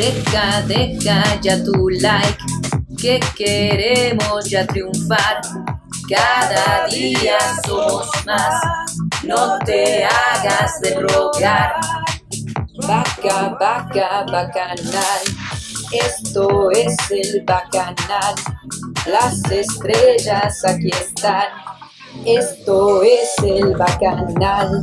Deja, deja ya tu like, que queremos ya triunfar. Cada día somos más, no te hagas de rogar. Vaca, vaca, bacanal, esto es el bacanal. Las estrellas aquí están, esto es el bacanal.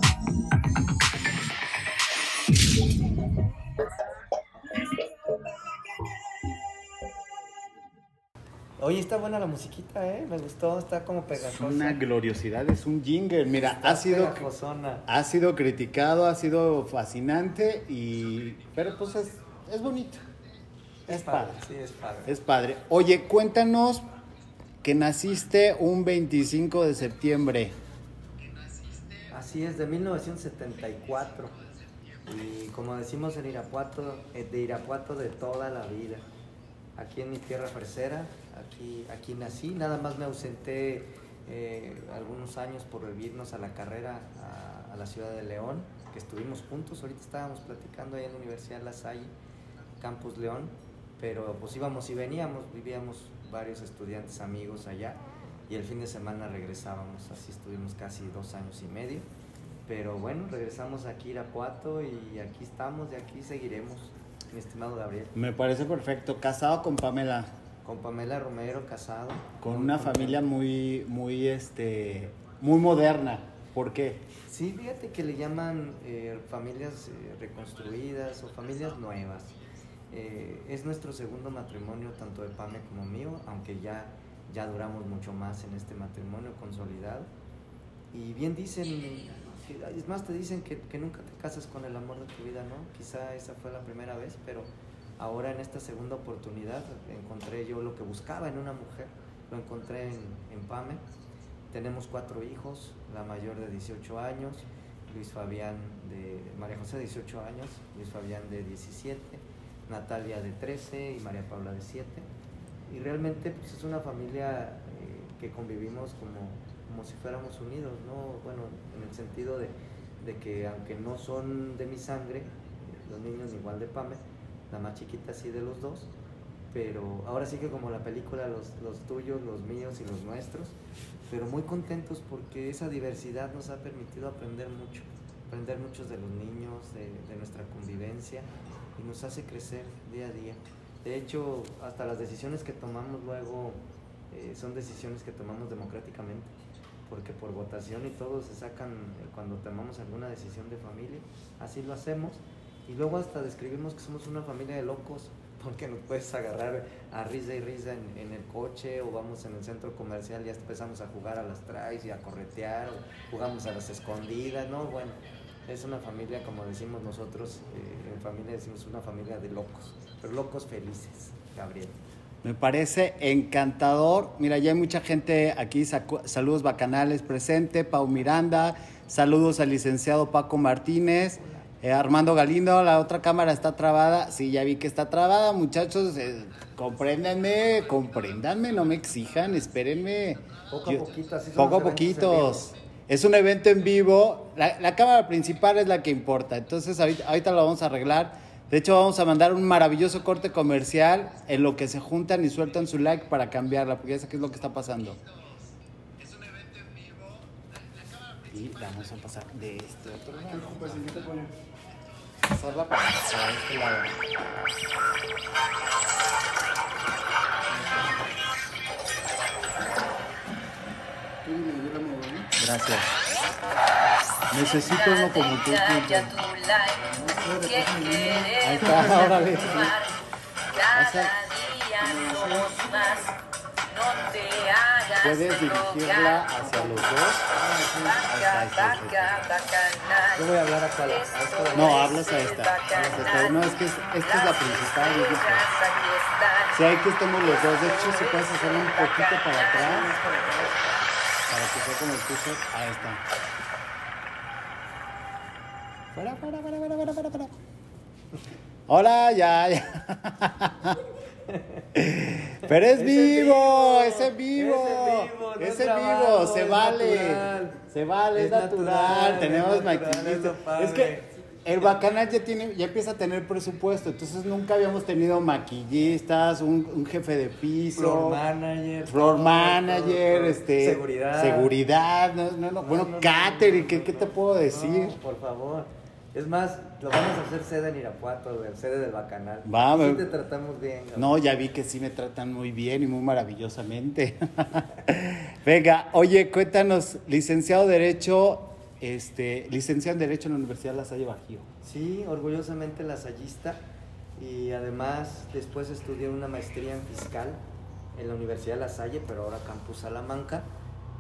Oye, está buena la musiquita, ¿eh? Me gustó, está como Es pegajosa. una gloriosidad, es un jingle. Mira, Está ha sido, pegajosona. ha sido criticado, ha sido fascinante, y pero pues es, es bonito. Es padre. Sí, es padre. Es padre. Oye, cuéntanos que naciste un 25 de septiembre. Así es, de 1974. Y como decimos en Irapuato, eh, de Irapuato de toda la vida. Aquí en mi tierra fresera, aquí, aquí nací. Nada más me ausenté eh, algunos años por irnos a la carrera a, a la ciudad de León, que estuvimos juntos. Ahorita estábamos platicando ahí en la Universidad La Salle, Campus León. Pero pues íbamos y veníamos, vivíamos varios estudiantes amigos allá y el fin de semana regresábamos, así estuvimos casi dos años y medio. Pero bueno, regresamos aquí a Irapuato y aquí estamos y aquí seguiremos, mi estimado Gabriel. Me parece perfecto. Casado con Pamela, Con Pamela Romero, casado. con una familia muy, muy, este, muy moderna. ¿Por qué? Sí, fíjate que le llaman eh, familias eh, reconstruidas o familias nuevas. Eh, es nuestro segundo matrimonio, tanto de Pame como mío, aunque ya, ya duramos mucho más en este matrimonio consolidado. Y bien dicen, es más, te dicen que, que nunca te casas con el amor de tu vida, ¿no? Quizá esa fue la primera vez, pero ahora en esta segunda oportunidad encontré yo lo que buscaba en una mujer, lo encontré en, en Pame. Tenemos cuatro hijos, la mayor de 18 años, Luis Fabián de María José de 18 años, Luis Fabián de 17, Natalia de 13 y María Paula de 7. Y realmente pues, es una familia eh, que convivimos como, como si fuéramos unidos, ¿no? Bueno, en el sentido de, de que aunque no son de mi sangre, los niños igual de Pame, la más chiquita sí de los dos, pero ahora sí que como la película, los, los tuyos, los míos y los nuestros, pero muy contentos porque esa diversidad nos ha permitido aprender mucho, aprender muchos de los niños, de, de nuestra convivencia. Y nos hace crecer día a día. De hecho, hasta las decisiones que tomamos luego eh, son decisiones que tomamos democráticamente, porque por votación y todo se sacan eh, cuando tomamos alguna decisión de familia, así lo hacemos. Y luego hasta describimos que somos una familia de locos, porque nos puedes agarrar a risa y risa en, en el coche o vamos en el centro comercial y ya empezamos a jugar a las traes y a corretear, o jugamos a las escondidas, ¿no? Bueno, es una familia, como decimos nosotros, eh, en familia decimos una familia de locos, pero locos felices, Gabriel. Me parece encantador. Mira, ya hay mucha gente aquí. Saludos bacanales presente. Pau Miranda. Saludos al licenciado Paco Martínez. Eh, Armando Galindo, la otra cámara está trabada. Sí, ya vi que está trabada, muchachos. eh, compréndanme, compréndanme, no me exijan, espérenme. Poco a Yo- poquito, así son Poco a poquitos. Es un evento en vivo. La, la cámara principal es la que importa. Entonces, ahorita, ahorita lo vamos a arreglar. De hecho, vamos a mandar un maravilloso corte comercial en lo que se juntan y sueltan su like para cambiarla, porque ya sé qué es lo que está pasando. Y vamos a pasar de este otro lado. Pasarla para para este lado. Gracias. Necesito uno como tú. Ahí está, órale. triunfar. Cada día somos más, no Puedes de dirigirla hacia los dos. Yo voy a hablar a cuál, No, hablas a esta. hablas a esta. bacanal. No, es que es- esta es la principal. Si hay que estemos los dos, de hecho, si puedes hacerlo un poquito para atrás, para que sea como el tuyo. Ahí está. Fuera, fuera, fuera, fuera, fuera, fuera. Hola, ya, ya. Pero es vivo, es en vivo. es en vivo, se vale. natural. Se vale, es natural. Tenemos maquillista. es que el bacanal ya tiene, ya empieza a tener presupuesto, entonces nunca habíamos tenido maquillistas, un, un jefe de piso, Floor manager. floor todo, manager, todo, todo. este, Seguridad. seguridad, no, no, no, No, bueno, no, no, catering, ¿qué, qué te puedo decir? Por favor. Es más, lo vamos a hacer sede en Irapuato, güey, sede del Bacanal. Va, Sí me- te tratamos bien. güey. No, ya vi que sí me tratan muy bien y muy maravillosamente. Venga, oye, cuéntanos, licenciado en Derecho, este, licenciado en Derecho en la Universidad La Salle Bajío. Sí, orgullosamente lasallista y además después estudié una maestría en fiscal en la Universidad de La Salle, pero ahora Campus Salamanca.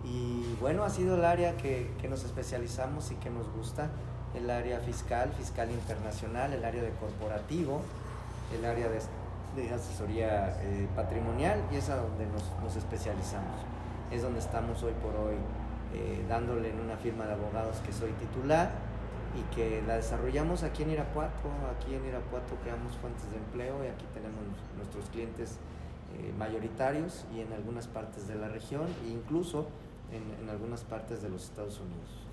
Y bueno, ha sido el área que, que nos especializamos y que nos gusta, el área fiscal, fiscal internacional, el área de corporativo, el área de, asesoría eh, patrimonial y es a donde nos, nos especializamos. Es donde estamos hoy por hoy eh, dándole en una firma de abogados que soy titular y que la desarrollamos aquí en Irapuato. Aquí en Irapuato creamos fuentes de empleo y aquí tenemos nuestros clientes eh, mayoritarios y en algunas partes de la región e incluso en, en algunas partes de los Estados Unidos.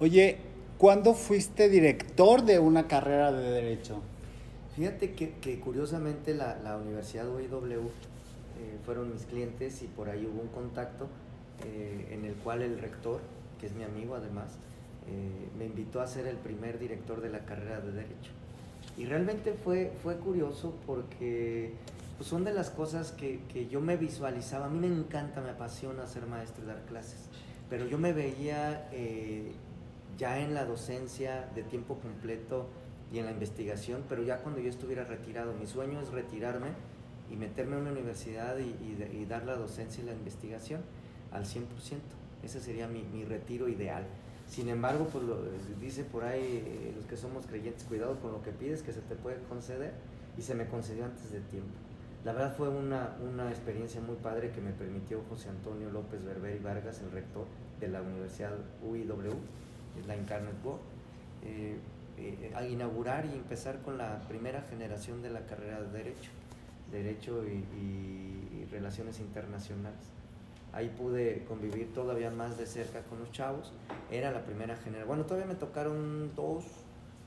Oye, ¿cuándo fuiste director de una carrera de Derecho? Fíjate que, curiosamente la, la Universidad UIW eh, fueron mis clientes y por ahí hubo un contacto eh, en el cual el rector, que es mi amigo además, eh, me invitó a ser el primer director de la carrera de Derecho. Y realmente fue, fue curioso porque pues, son de las cosas que, que yo me visualizaba. A mí me encanta, me apasiona ser maestro y dar clases, pero yo me veía eh, ya en la docencia de tiempo completo y en la investigación, pero ya cuando yo estuviera retirado. Mi sueño es retirarme y meterme en una universidad y, y y dar la docencia y la investigación al 100%. Ese sería mi, mi retiro ideal. Sin embargo, pues lo, dice por ahí eh, los que somos creyentes, cuidado con lo que pides, que se te puede conceder, y se me concedió antes de tiempo. La verdad fue una, una experiencia muy padre que me permitió José Antonio López Berberi Vargas, el rector de la Universidad UIW, la Incarnate eh, eh, a inaugurar y empezar con la primera generación de la carrera de Derecho, Derecho y Relaciones Internacionales. Ahí pude convivir todavía más de cerca con los chavos. Era la primera generación. Bueno, todavía me tocaron dos,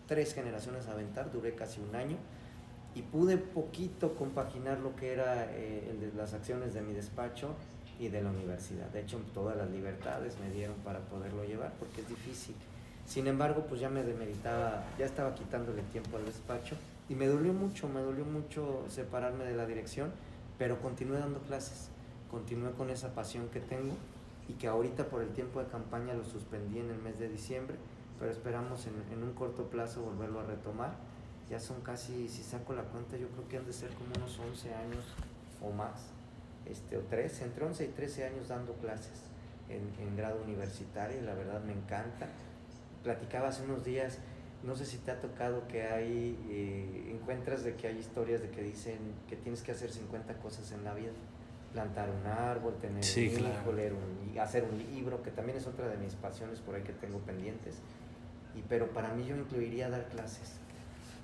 tres generaciones a aventar, duré casi un año y pude poquito compaginar lo que era eh, el de las acciones de mi despacho y de la universidad. De hecho, todas las libertades me dieron para poderlo llevar porque es difícil. Sin embargo, pues ya me demeritaba, ya estaba quitándole tiempo al despacho y me dolió mucho, me dolió mucho separarme de la dirección, pero continué dando clases, continué con esa pasión que tengo y que ahorita por el tiempo de campaña lo suspendí en el mes de diciembre, pero esperamos en, en un corto plazo volverlo a retomar. Ya son casi, si saco la cuenta, yo creo que han de ser como unos 11 años o más, este, o 13, entre 11 y 13 años dando clases en, en grado universitario y la verdad me encanta. Platicaba hace unos días, no sé si te ha tocado que hay, eh, encuentras de que hay historias de que dicen que tienes que hacer 50 cosas en la vida. Plantar un árbol, tener Sí, un hijo, claro. leer un, hacer un libro, que también es otra de mis pasiones por ahí que tengo pendientes. Y, pero para mí yo incluiría dar clases.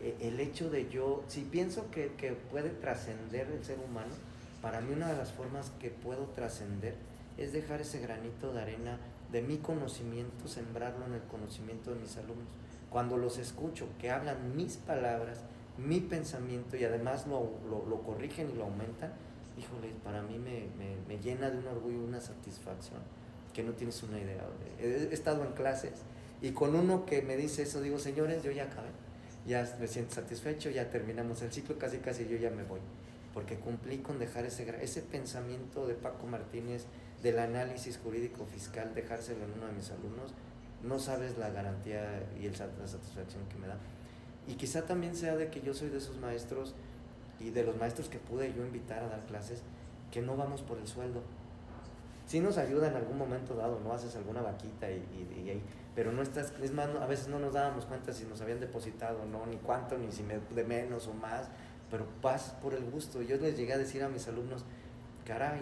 Eh, el hecho de yo, si pienso que, que puede trascender el ser humano, para mí una de las formas que puedo trascender es dejar ese granito de arena de mi conocimiento, sembrarlo en el conocimiento de mis alumnos. Cuando los escucho, que hablan mis palabras, mi pensamiento y además lo, lo, corrigen y lo aumentan, híjole, para mí me, me, me llena de un orgullo una satisfacción que no tienes una idea. He estado en clases y con uno que me dice eso, digo, señores, yo ya acabé, ya me siento satisfecho, ya terminamos el ciclo, casi casi yo ya me voy, porque cumplí con dejar ese, ese pensamiento de Paco Martínez del análisis jurídico fiscal, dejárselo en uno de mis alumnos, no sabes la garantía y el, la satisfacción que me da. Y quizá también sea de que yo soy de esos maestros y de los maestros que pude yo invitar a dar clases, que no vamos por el sueldo. Sí nos ayuda en algún momento dado, no haces alguna vaquita y, y- y ahí, pero no estás, es más, no- a veces no nos dábamos cuenta si nos habían depositado o no, ni cuánto, ni si me, de menos o más, pero vas por el gusto. Yo les llegué a decir a mis alumnos, caray,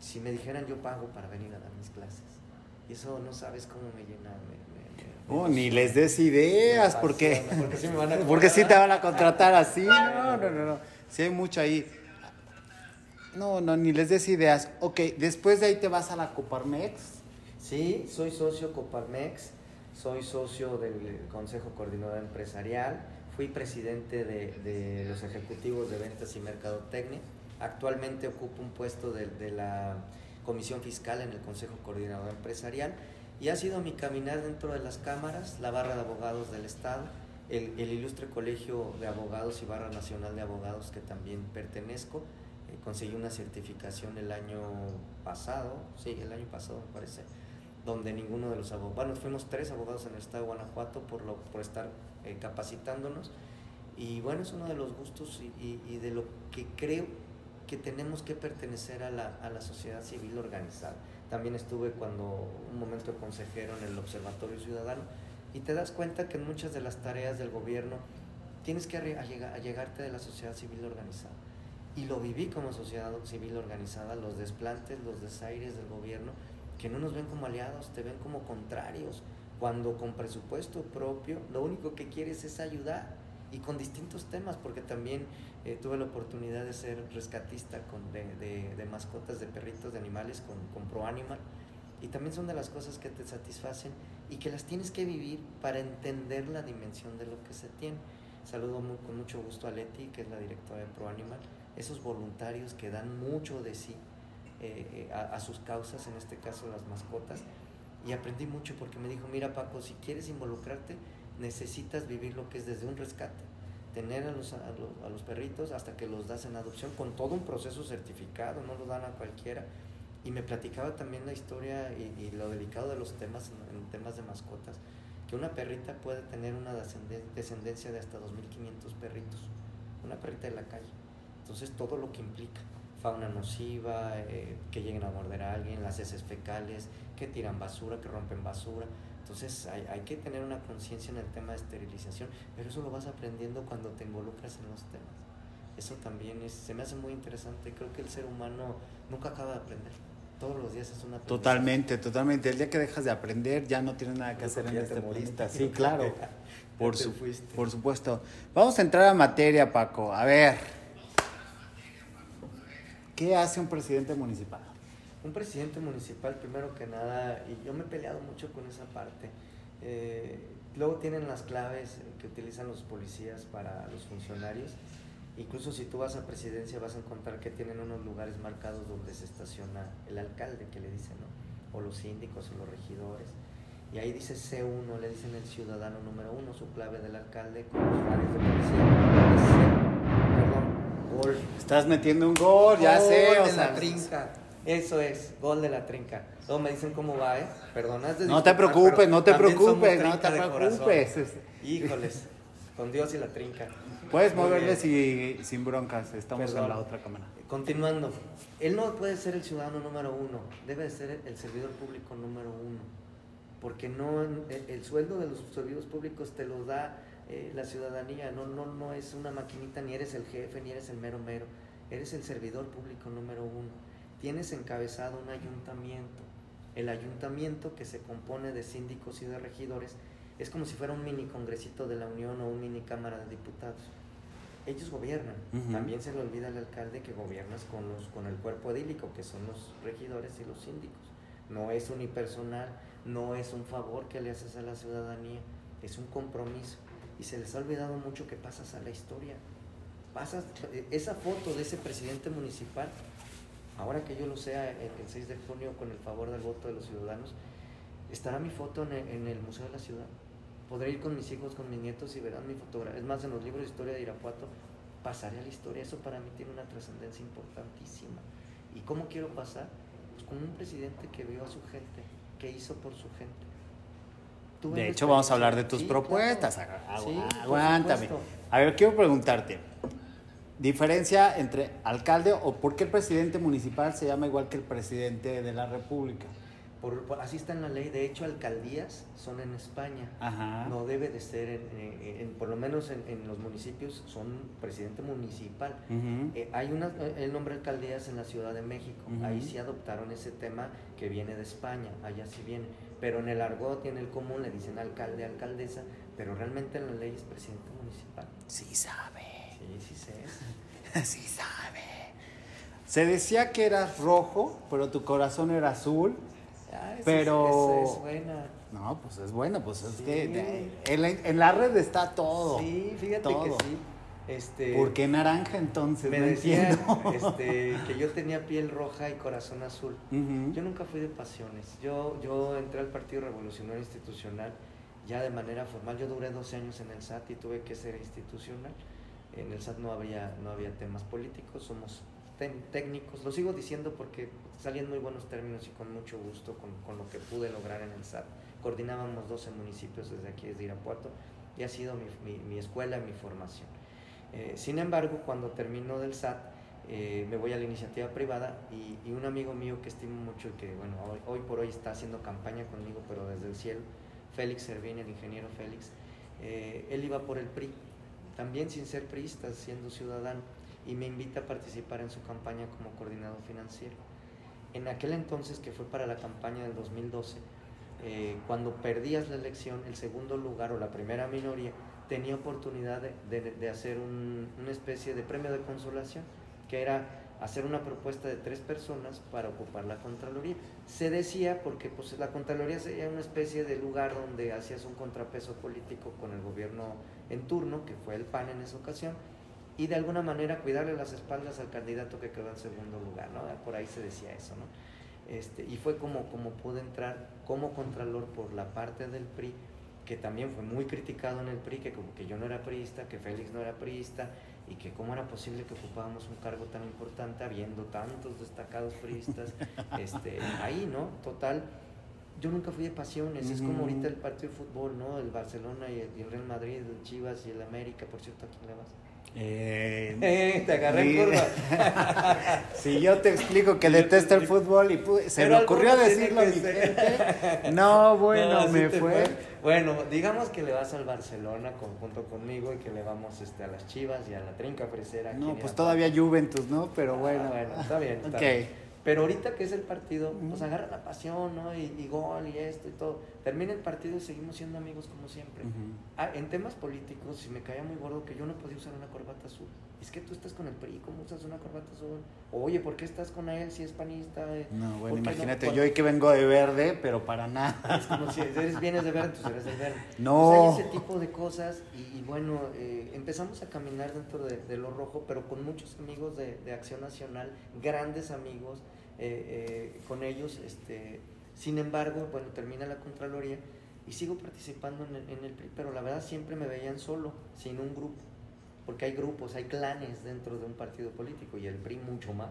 si me dijeran yo pago para venir a dar mis clases. Y eso no sabes cómo me llena. Me, me- me- Oh, ni les des ideas, porque, porque sí me van a porque sí te van a contratar así. No, no, no, no. Sí hay mucho ahí. No, no, ni les des ideas. Ok, después de ahí te vas a la Coparmex. Sí, soy socio Coparmex. soy socio del Consejo Coordinador Empresarial, fui presidente de, de los ejecutivos de ventas y mercadotecnia, actualmente ocupo un puesto de, la Comisión Fiscal en el Consejo Coordinador Empresarial y ha sido mi caminar dentro de las cámaras, la barra de abogados del Estado, el, el ilustre colegio de abogados y barra nacional de abogados que también pertenezco. Eh, conseguí una certificación el año pasado, sí, el año pasado me parece, donde ninguno de los abogados, bueno, fuimos tres abogados en el estado de Guanajuato por, lo, por estar eh, capacitándonos. Y bueno, es uno de los gustos y, y, de lo que creo que tenemos que pertenecer a la, a la sociedad civil organizada. También estuve cuando un momento consejero en el Observatorio Ciudadano y te das cuenta que en muchas de las tareas del gobierno tienes que allegarte de la sociedad civil organizada. Y lo viví como sociedad civil organizada, los desplantes, los desaires del gobierno, que no nos ven como aliados, te ven como contrarios, cuando con presupuesto propio lo único que quieres es ayudar y con distintos temas, porque también eh, tuve la oportunidad de ser rescatista con, de, de- de mascotas, de perritos, de animales con, con ProAnimal. Y también son de las cosas que te satisfacen y que las tienes que vivir para entender la dimensión de lo que se tiene. Saludo muy- con mucho gusto a Leti, que es la directora de ProAnimal, esos voluntarios que dan mucho de sí eh, eh, a, a sus causas, en este caso las mascotas. Y aprendí mucho porque me dijo, mira Paco, si quieres involucrarte, necesitas vivir lo que es desde un rescate, tener a los, a los, a los perritos hasta que los das en adopción con todo un proceso certificado, no lo dan a cualquiera. Y me platicaba también la historia y, lo delicado de los temas en, temas de mascotas, que una perrita puede tener una descenden- descendencia de hasta 2.500 perritos, una perrita de la calle. Entonces todo lo que implica, fauna nociva, eh, que lleguen a morder a alguien, las heces fecales, que tiran basura, que rompen basura. Entonces hay, hay que tener una conciencia en el tema de esterilización, pero eso lo vas aprendiendo cuando te involucras en los temas. Eso también es, se me hace muy interesante. Creo que el ser humano nunca acaba de aprender. Todos los días es una Totalmente, totalmente. El día que dejas de aprender ya no tienes nada que hacer en Ya este planeta. Sí, claro. Por, su- por supuesto. Vamos a entrar a materia, Paco. A ver. ¿Qué hace un presidente municipal? Un presidente municipal, primero que nada, y yo me he peleado mucho con esa parte. eh, luego tienen las claves que utilizan los policías para los funcionarios. Incluso si tú vas a presidencia vas a encontrar que tienen unos lugares marcados donde se estaciona el alcalde, que le dicen, ¿no? O los síndicos o los regidores. Y ahí dice C1, le dicen el ciudadano número uno, su clave del alcalde con los radios de policía. Gol. Estás metiendo un gol, ya Gol sé. o de sea, la trinca. Eso es, gol de la trinca. Luego me dicen cómo va, ¿eh? De No te preocupes, no te preocupes, no te preocupes. Este, Híjoles, con Dios y la trinca. Puedes moverle si- sin broncas. Estamos Perdón. en la otra cámara. Continuando, él no puede ser el ciudadano número uno, debe de ser el servidor público número uno, porque no el, el sueldo de los servidores públicos te lo da eh, la ciudadanía, no, no, no es una maquinita, ni eres el jefe, ni eres el mero mero, eres el servidor público número uno. Tienes encabezado un ayuntamiento, el ayuntamiento que se compone de síndicos y de regidores, es como si fuera un mini congresito de la Unión o un mini Cámara de Diputados ellos gobiernan. También se le olvida al alcalde que gobiernas con los con el cuerpo edílico, que son los regidores y los síndicos. No es unipersonal, no es un favor que le haces a la ciudadanía, es un compromiso. Y se les ha olvidado mucho que pasas a la historia. Pasas esa foto de ese presidente municipal, ahora que yo lo sea el, el 6 de junio con el favor del voto de los ciudadanos, estará mi foto en el, en el Museo de la Ciudad. Podré ir con mis hijos, con mis nietos y verán mi fotografía. Es más, en los libros de historia de Irapuato pasaré a la historia. Eso para mí tiene una trascendencia importantísima. ¿Y cómo quiero pasar? Pues con un presidente que vio a su gente, que hizo por su gente. De hecho, vamos a hablar de tus Sí, propuestas. claro. Sí, Aguántame. A ver, quiero preguntarte. Diferencia entre alcalde o por qué el presidente municipal se llama igual que el presidente de la República. Por- por- así está en la ley. De hecho, alcaldías son en España. Ajá. No debe de ser, en, en- en- por lo menos en, en los municipios, son presidente municipal. Eh, hay una, eh, el nombre alcaldías en la Ciudad de México. Ahí sí adoptaron ese tema que viene de España. Allá sí viene. Pero en el argot y en el común le dicen alcalde, alcaldesa. Pero realmente en la ley es presidente municipal. Sí sabe. Sí, sí sé. Sí sabe. Se decía que eras rojo, pero tu corazón era azul. Ah, esa Pero- Es, esa es buena. No, pues es bueno, pues es Sí. que en, la, en la red está todo. Sí, fíjate todo. que sí. Este, ¿Por qué naranja entonces? me no decían este, que yo tenía piel roja y corazón azul. Yo nunca fui de pasiones. Yo, yo entré al Partido Revolucionario Institucional ya de manera formal. Yo duré 12 años en el SAT y tuve que ser institucional. En el SAT no había, no había temas políticos, somos técnicos. Lo sigo diciendo porque salí en muy buenos términos y con mucho gusto con, con lo que pude lograr en el SAT. Coordinábamos 12 municipios desde aquí, desde Irapuato, y ha sido mi, mi- mi escuela y mi formación. Eh, sin embargo, cuando termino del SAT, eh, me voy a la iniciativa privada y, un amigo mío que estimo mucho y que, bueno, hoy, por hoy está haciendo campaña conmigo, pero desde el cielo, Félix Servín, el ingeniero Félix, eh, él iba por el PRI, también sin ser priista, siendo ciudadano, y me invita a participar en su campaña como coordinador financiero. En aquel entonces, que fue para la campaña del 2012, eh, cuando perdías la elección, el segundo lugar o la primera minoría tenía oportunidad de, de- de hacer un- una especie de premio de consolación, que era hacer una propuesta de tres personas para ocupar la Contraloría. Se decía porque pues, la Contraloría sería una especie de lugar donde hacías un contrapeso político con el gobierno en turno, que fue el PAN en esa ocasión, y de alguna manera cuidarle las espaldas al candidato que quedó en segundo lugar, ¿no? Por ahí se decía eso, ¿no? Este, y fue como, como pude entrar como contralor por la parte del PRI, que también fue muy criticado en el PRI, que como que yo no era priista, que Félix no era priista, y que cómo era posible que ocupábamos un cargo tan importante habiendo tantos destacados priistas este, ahí, ¿no? Total, yo nunca fui de pasiones, es como ahorita el partido de fútbol, ¿no? El Barcelona y el, y el Real Madrid, el Chivas y el América, por cierto, ¿a quién le vas? Eh, Eh, te agarré en sí. curva. Si yo te explico que detesto el fútbol y se Pero me ocurrió decirlo a que mi ser. gente. No, bueno, No, me fue. Bueno, digamos que le vas al Barcelona con- junto conmigo y que le vamos este, a las Chivas y a la Trinca Fresera. No, en pues todavía Juventus, ¿no? Pero Ah, bueno. está bien. Está bien. Pero ahorita que es el partido, pues agarra la pasión, ¿no? Y, y gol y esto y todo. Termina el partido y seguimos siendo amigos como siempre. Ah, en temas políticos, si me caía muy gordo que yo no podía usar una corbata azul. Es que tú estás con el PRI, ¿cómo usas una corbata azul? Oye, ¿por qué estás con él si es panista? No, ¿por bueno, no? imagínate, yo hoy que vengo de verde, pero para nada. es como si eres, vienes de verde, entonces eres del verde. No. Hay ese tipo de cosas y, y bueno, eh, empezamos a caminar dentro de, de lo rojo, pero con muchos amigos de, de Acción Nacional, grandes amigos eh, eh, con ellos. Este, sin embargo, bueno, termina la Contraloría y sigo participando en el, en el PRI, pero la verdad siempre me veían solo, sin un grupo, porque hay grupos, hay clanes dentro de un partido político y el PRI mucho más.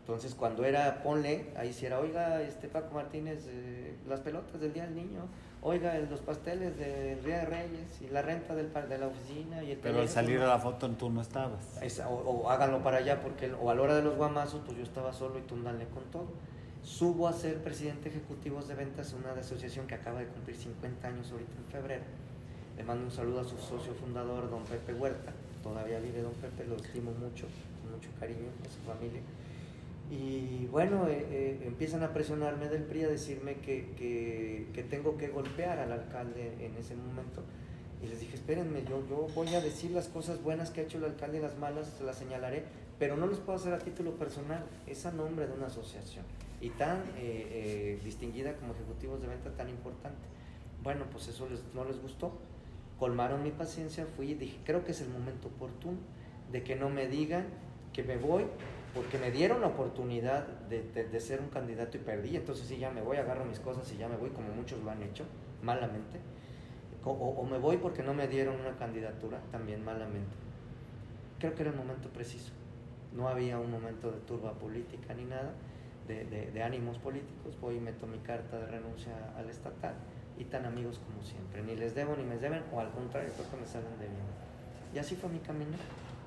Entonces, cuando era ponle, ahí sí era, oiga, este Paco Martínez, eh, las pelotas del Día del Niño, oiga, los pasteles del Día de Reyes y la renta del, par- de la oficina y el Pero al teléfono". salir a la foto tú no estabas. O, o háganlo para allá, porque o a la hora de los guamazos, pues yo estaba solo y túndanle con todo. Subo a ser presidente ejecutivo de ventas, una asociación que acaba de cumplir 50 años ahorita en febrero. Le mando un saludo a su socio fundador, don Pepe Huerta. Todavía vive don Pepe, lo estimo mucho, con mucho cariño a su familia. Y bueno, eh, eh, empiezan a presionarme del PRI a decirme que, que, que tengo que golpear al alcalde en ese momento. Y les dije, espérenme, yo, yo voy a decir las cosas buenas que ha hecho el alcalde y las malas se las señalaré, pero no les puedo hacer a título personal, es a nombre de una asociación y tan eh, eh, distinguida como ejecutivos de venta, tan importante. Bueno, pues eso les, no les gustó, colmaron mi paciencia, fui y dije, creo que es el momento oportuno de que no me digan que me voy, porque me dieron la oportunidad de, de- ser un candidato y perdí, entonces sí, ya me voy, agarro mis cosas y ya me voy, como muchos lo han hecho, malamente. O, o- me voy porque no me dieron una candidatura, también malamente. Creo que era el momento preciso. No había un momento de turba política ni nada, de- de ánimos políticos. Voy y meto mi carta de renuncia al estatal y tan amigos como siempre. Ni les debo ni me deben, o al contrario, creo que me salen debiendo. Y así fue mi camino.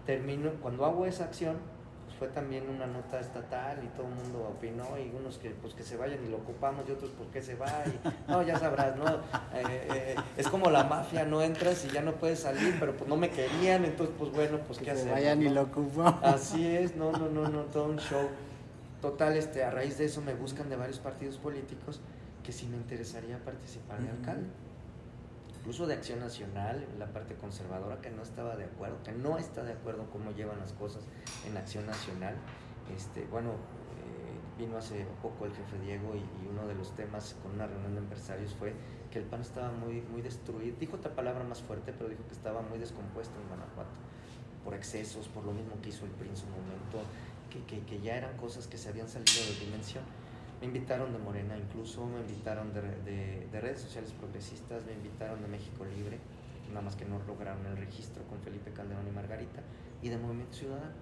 Termino, cuando hago esa acción, pues fue también una nota estatal y todo el mundo opinó y unos que pues que se vayan y lo ocupamos y otros por qué se va y no ya sabrás no Eh, eh, es como la mafia no entras y ya no puedes salir pero pues no me querían entonces pues bueno pues qué Que se vayan y no? lo ocupamos. Así es, no, no, no, no, todo un show. Total, este, a raíz de eso me buscan de varios partidos políticos que sí me interesaría participar de Ujú. alcalde. Incluso de Acción Nacional, la parte conservadora que no estaba de acuerdo, que no está de acuerdo cómo llevan las cosas en Acción Nacional. Este, bueno, eh, Vino hace poco el jefe Diego y, y uno de los temas con una reunión de empresarios fue que el PAN estaba muy, muy destruido. Dijo otra palabra más fuerte, pero dijo que estaba muy descompuesto en Guanajuato por excesos, por lo mismo que hizo el PRI en su momento, que, que, que ya eran cosas que se habían salido de dimensión. Me invitaron de Morena, incluso me invitaron de, de, de redes sociales progresistas, me invitaron de México Libre, nada más que no lograron el registro con Felipe Calderón y Margarita, y de Movimiento Ciudadano.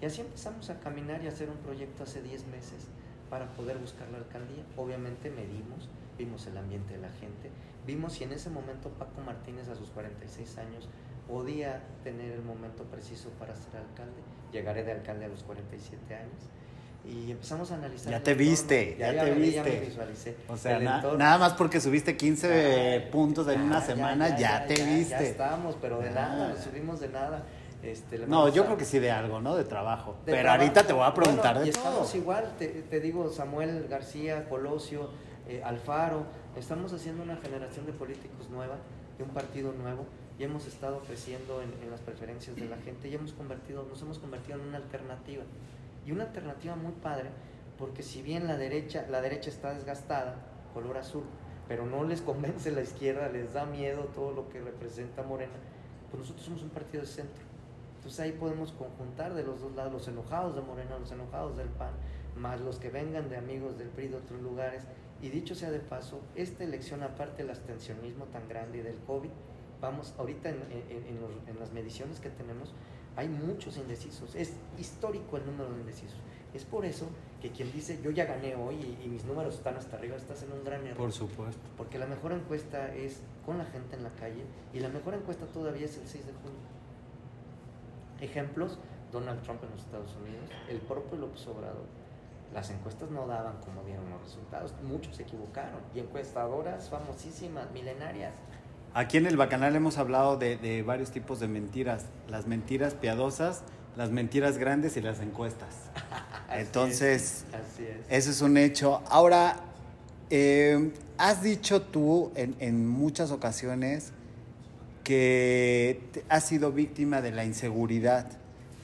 Y así empezamos a caminar y a hacer un proyecto hace 10 meses para poder buscar la alcaldía. Obviamente medimos, vimos el ambiente de la gente, vimos si en ese momento Paco Martínez a sus 46 años podía tener el momento preciso para ser alcalde. Llegaré de alcalde a los 47 años. Y empezamos a analizar. Ya te entorno. viste, ya te viste. me visualicé. O sea, na- nada más porque subiste 15 Ya, puntos en ya, una ya, semana, ya, te ya, viste. Ya estamos, pero de nada, Ah. nos subimos de nada. Este, No, yo a- creo que sí de algo, ¿no? De trabajo. de Pero trabajo. ahorita te voy a preguntar Bueno, y de estamos todo. igual, te, te digo, Samuel García, Colosio, eh, Alfaro, estamos haciendo una generación de políticos nueva, de un partido nuevo, y hemos estado creciendo en, en las preferencias de la gente y hemos convertido, nos hemos convertido en una alternativa. Y una alternativa muy padre, porque si bien la derecha, la derecha está desgastada, color azul, pero no les convence la izquierda, les da miedo todo lo que representa Morena, pues nosotros somos un partido de centro. Entonces ahí podemos conjuntar de los dos lados, los enojados de Morena, los enojados del PAN, más los que vengan de amigos del PRI de otros lugares. Y dicho sea de paso, esta elección, aparte del abstencionismo tan grande y del COVID, vamos, ahorita en, en- en los- en las mediciones que tenemos, hay muchos indecisos. Es histórico el número de indecisos. Es por eso que quien dice, yo ya gané hoy y, y mis números están hasta arriba, estás en un gran error. Por supuesto. Porque la mejor encuesta es con la gente en la calle y la mejor encuesta todavía es el 6 de junio. Ejemplos, Donald Trump en los Estados Unidos, el propio López Obrador. Las encuestas no daban como dieron los resultados, muchos se equivocaron. Y encuestadoras famosísimas, milenarias. Aquí en el Bacanal hemos hablado de, de varios tipos de mentiras. Las mentiras piadosas, las mentiras grandes y las encuestas. Así Entonces, es, así es. Eso es un hecho. Ahora, eh, has dicho tú en, en muchas ocasiones que has sido víctima de la inseguridad.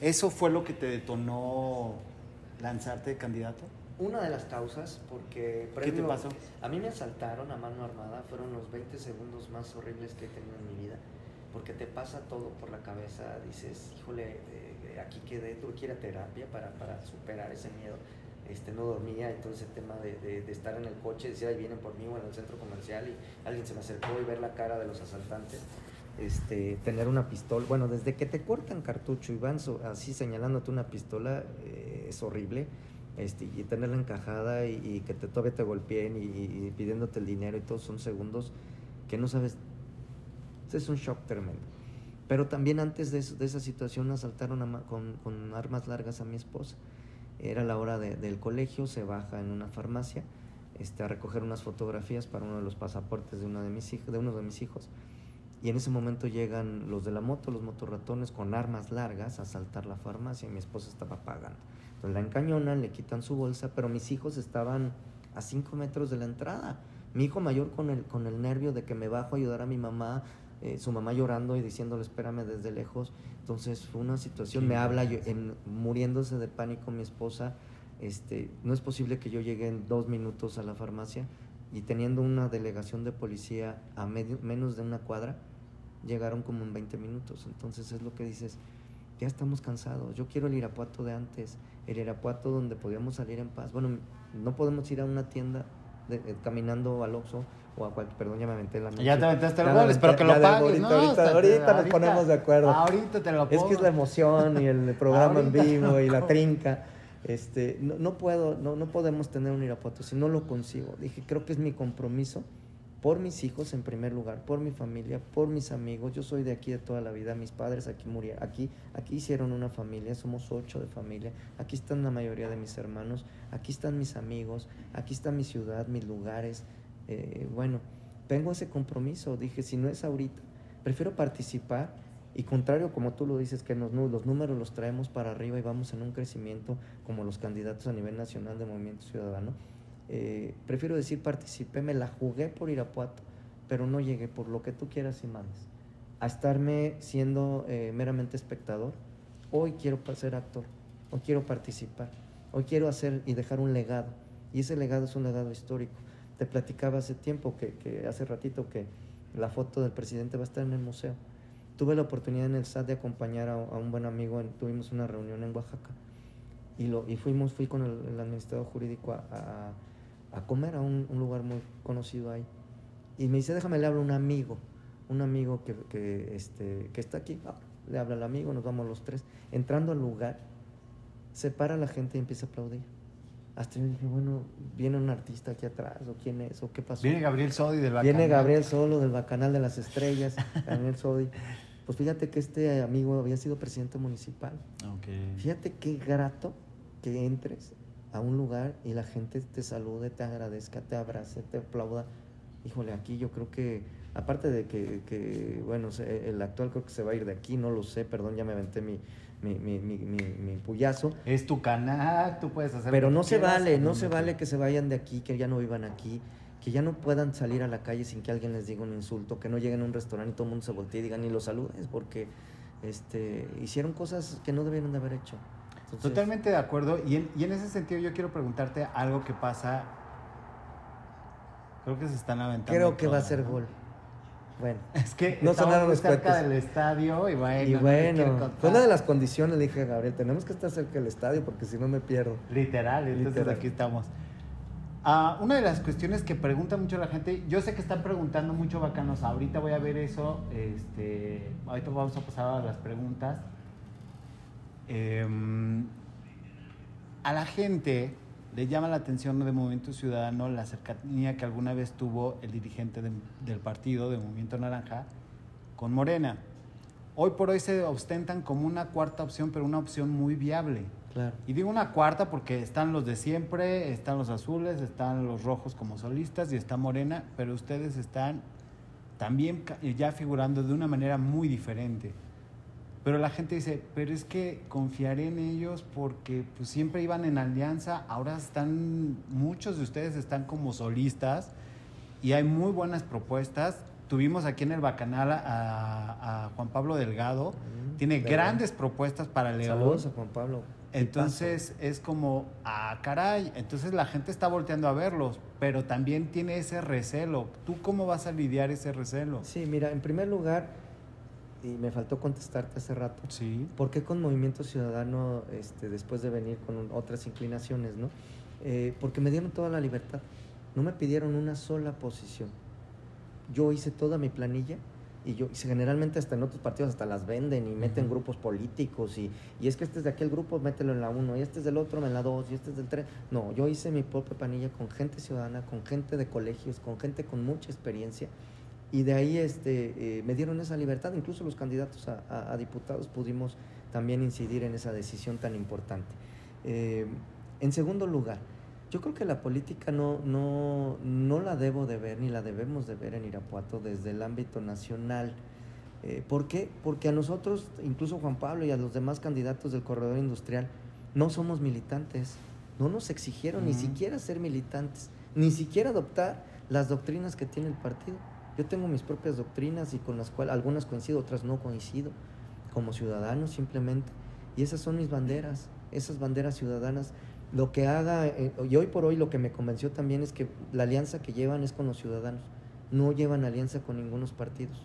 ¿Eso fue lo que te detonó lanzarte de candidato? Una de las causas, porque ¿Qué te previo- pasó? A mí me asaltaron a mano armada, fueron los 20 segundos más horribles que he tenido en mi vida, porque te pasa todo por la cabeza, dices, híjole, eh, aquí quedé, tuve que ir a terapia para, para superar ese miedo. Este, no dormía, entonces el tema de, de- de estar en el coche, decir, ahí vienen por mí o en el centro comercial y alguien se me acercó y ver la cara de los asaltantes. Este, tener una pistola, bueno, desde que te cortan cartucho y van so- así señalándote una pistola, eh, es horrible este, y tenerla encajada y, que te, todavía te golpeen y, pidiéndote el dinero y todos son segundos que no sabes. Ese es un shock tremendo. Pero también antes de, eso- de esa situación asaltaron a con, con armas largas a mi esposa. Era la hora de- del colegio, se baja en una farmacia este, a recoger unas fotografías para uno de los pasaportes de, uno de, mis de uno de mis hijos. Y en ese momento llegan los de la moto, los motorratones, con armas largas a asaltar la farmacia y mi esposa estaba pagando. Entonces la encañonan, le quitan su bolsa, pero mis hijos estaban a cinco metros de la entrada. Mi hijo mayor con el, con el nervio de que me bajo a ayudar a mi mamá, eh, su mamá llorando y diciéndole espérame desde lejos. Entonces fue una situación, me habla yo- en- muriéndose de pánico mi esposa. Este, no es posible que yo llegue en dos minutos a la farmacia y teniendo una delegación de policía a medio- menos de una cuadra, llegaron como en 20 minutos. Entonces es lo que dices, ya estamos cansados. Yo quiero el Irapuato de antes, el Irapuato donde podíamos salir en paz. Bueno, no podemos ir a una tienda de- eh, caminando al Oxxo o a cualquier, perdón, ya me aventé la Ya te aventaste el gol, espero que lo pagues, bolito, ¿no? Ahorita, ahorita nos ponemos de acuerdo. Ahorita te lo Es que es pongo. la emoción y el programa en Ahorita. vivo y la trinca. Este, no, no puedo, no, no podemos tener un Irapuato si no lo consigo. Dije, creo que es mi compromiso por mis hijos en primer lugar, por mi familia, por mis amigos. Yo soy de aquí de toda la vida. Mis padres aquí murieron, aquí, aquí hicieron una familia. Somos ocho de familia. Aquí están la mayoría de mis hermanos. Aquí están mis amigos. Aquí está mi ciudad, mis lugares. Eh, bueno, tengo ese compromiso. Dije, si no es ahorita, prefiero participar y contrario, como tú lo dices, que los números los traemos para arriba y vamos en un crecimiento como los candidatos a nivel nacional de Movimiento Ciudadano, eh, prefiero decir participé, me la jugué por Irapuato, pero no llegué por lo que tú quieras y mandes. A estarme siendo eh, meramente espectador, hoy quiero ser actor, hoy quiero participar. Hoy quiero hacer y dejar un legado. Y ese legado es un legado histórico. Te platicaba hace tiempo, que, que hace ratito, que la foto del presidente va a estar en el museo. Tuve la oportunidad en el SAT de acompañar a, a un buen amigo, en- tuvimos una reunión en Oaxaca y, lo, y fuimos, fui con el, el administrador jurídico a, a- a comer a un, un lugar muy conocido ahí. Y me dice, déjame le hablo a un amigo, un amigo que, que, este, que está aquí. Ah, le habla al amigo, nos vamos los tres. Entrando al lugar, se para la gente y empieza a aplaudir. Hasta yo dije, bueno, viene un artista aquí atrás, o quién es, o qué pasó. Viene Gabriel Sodi del Viene Bacanal. Gabriel Solo del Bacanal de las Estrellas, Gabriel Sodi. Pues fíjate que este amigo había sido presidente municipal. Ok. Fíjate qué grato que entres a un lugar y la gente te salude, te agradezca, te abrace, te aplauda. Híjole, aquí yo creo que, aparte de que, que, bueno, el actual creo que se va a ir de aquí, no lo sé, perdón, ya me aventé mi, mi, mi, mi, mi- puyazo. Es tu canal, tú puedes hacer. Pero no se quieras, vale, no se vale que se vayan de aquí, que ya no vivan aquí, que ya no puedan salir a la calle sin que alguien les diga un insulto, que no lleguen a un restaurante y todo el mundo se voltee y digan ni los saludes, porque este, hicieron cosas que no debieron de haber hecho. Entonces, Totalmente de acuerdo. Y en, y en ese sentido yo quiero preguntarte algo que pasa. Creo que se están aventando. Creo que va a ser ¿no? gol. Bueno. Es que No sonaron los cerca cohetes. del estadio y bueno. y no bueno, contar. fue una de las condiciones, le dije a Gabriel, tenemos que estar cerca del estadio porque si no me pierdo. Literal, entonces Literal. aquí estamos. Ah, una de las cuestiones que pregunta mucho la gente, yo sé que están preguntando mucho bacanos, ahorita voy a ver eso, este, ahorita vamos a pasar a las preguntas. Em, a la gente le llama la atención de Movimiento Ciudadano la cercanía que alguna vez tuvo el dirigente de- del partido de Movimiento Naranja con Morena. Hoy por hoy se ostentan como una cuarta opción, pero una opción muy viable. Claro. Y digo una cuarta porque están los de siempre, están los azules, están los rojos como solistas y está Morena, pero ustedes están también ya figurando de una manera muy diferente. Pero la gente dice, pero es que confiaré en ellos porque pues, siempre iban en alianza, ahora están, muchos de ustedes están como solistas y hay muy buenas propuestas. Tuvimos aquí en el Bacanal a, a Juan Pablo Delgado, Mm, tiene grandes propuestas para León. Saludos a Juan Pablo. Entonces es como, ah, caray, entonces la gente está volteando a verlos, pero también tiene ese recelo. ¿Tú cómo vas a lidiar ese recelo? Sí, mira, en primer lugar, y me faltó contestarte hace rato, Sí. ¿Por qué con Movimiento Ciudadano, este, después de venir con un- otras inclinaciones, no? Eh, porque me dieron toda la libertad. No me pidieron una sola posición. Yo hice toda mi planilla y yo y generalmente hasta en otros partidos hasta las venden y meten Ujú. grupos políticos y, y es que este es de aquel grupo, mételo en la 1 y este es del otro, en la 2 y este es del 3. No, yo hice mi propia planilla con gente ciudadana, con gente de colegios, con gente con mucha experiencia y de ahí este, eh, me dieron esa libertad. Incluso los candidatos a, a- a diputados pudimos también incidir en esa decisión tan importante. Eh, en segundo lugar, yo creo que la política no, no, no la debo de ver ni la debemos de ver en Irapuato desde el ámbito nacional. Eh, ¿Por qué? Porque a nosotros, incluso Juan Pablo y a los demás candidatos del corredor industrial, no somos militantes. No nos exigieron ni siquiera ser militantes, ni siquiera adoptar las doctrinas que tiene el partido. Yo tengo mis propias doctrinas y con las cuales algunas coincido, otras no coincido, como ciudadano simplemente. Y esas son mis banderas, esas banderas ciudadanas. Lo que haga, eh, y hoy por hoy lo que me convenció también es que la alianza que llevan es con los ciudadanos, no llevan alianza con ningunos partidos,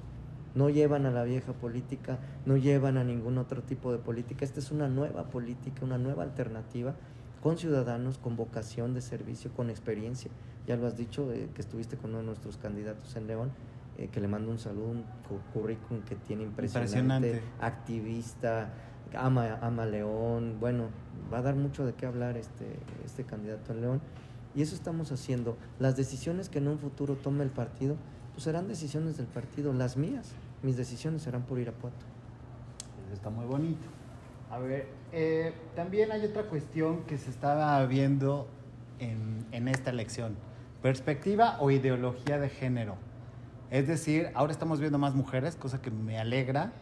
no llevan a la vieja política, no llevan a ningún otro tipo de política. Esta es una nueva política, una nueva alternativa con ciudadanos, con vocación de servicio, con experiencia. Ya lo has dicho, eh, que estuviste con uno de nuestros candidatos en León, eh, que le mando un saludo, un cu- currículum que tiene impresionante, Impresionante. activista, ama, ama León, bueno, va a dar mucho de qué hablar este, este candidato en León. Y eso estamos haciendo. Las decisiones que en un futuro tome el partido, pues serán decisiones del partido. Las mías, mis decisiones serán por Irapuato. Eso está muy bonito. A ver, eh, también hay otra cuestión que se estaba viendo en, en esta elección. Perspectiva o ideología de género. Es decir, ahora estamos viendo más mujeres, cosa que me alegra,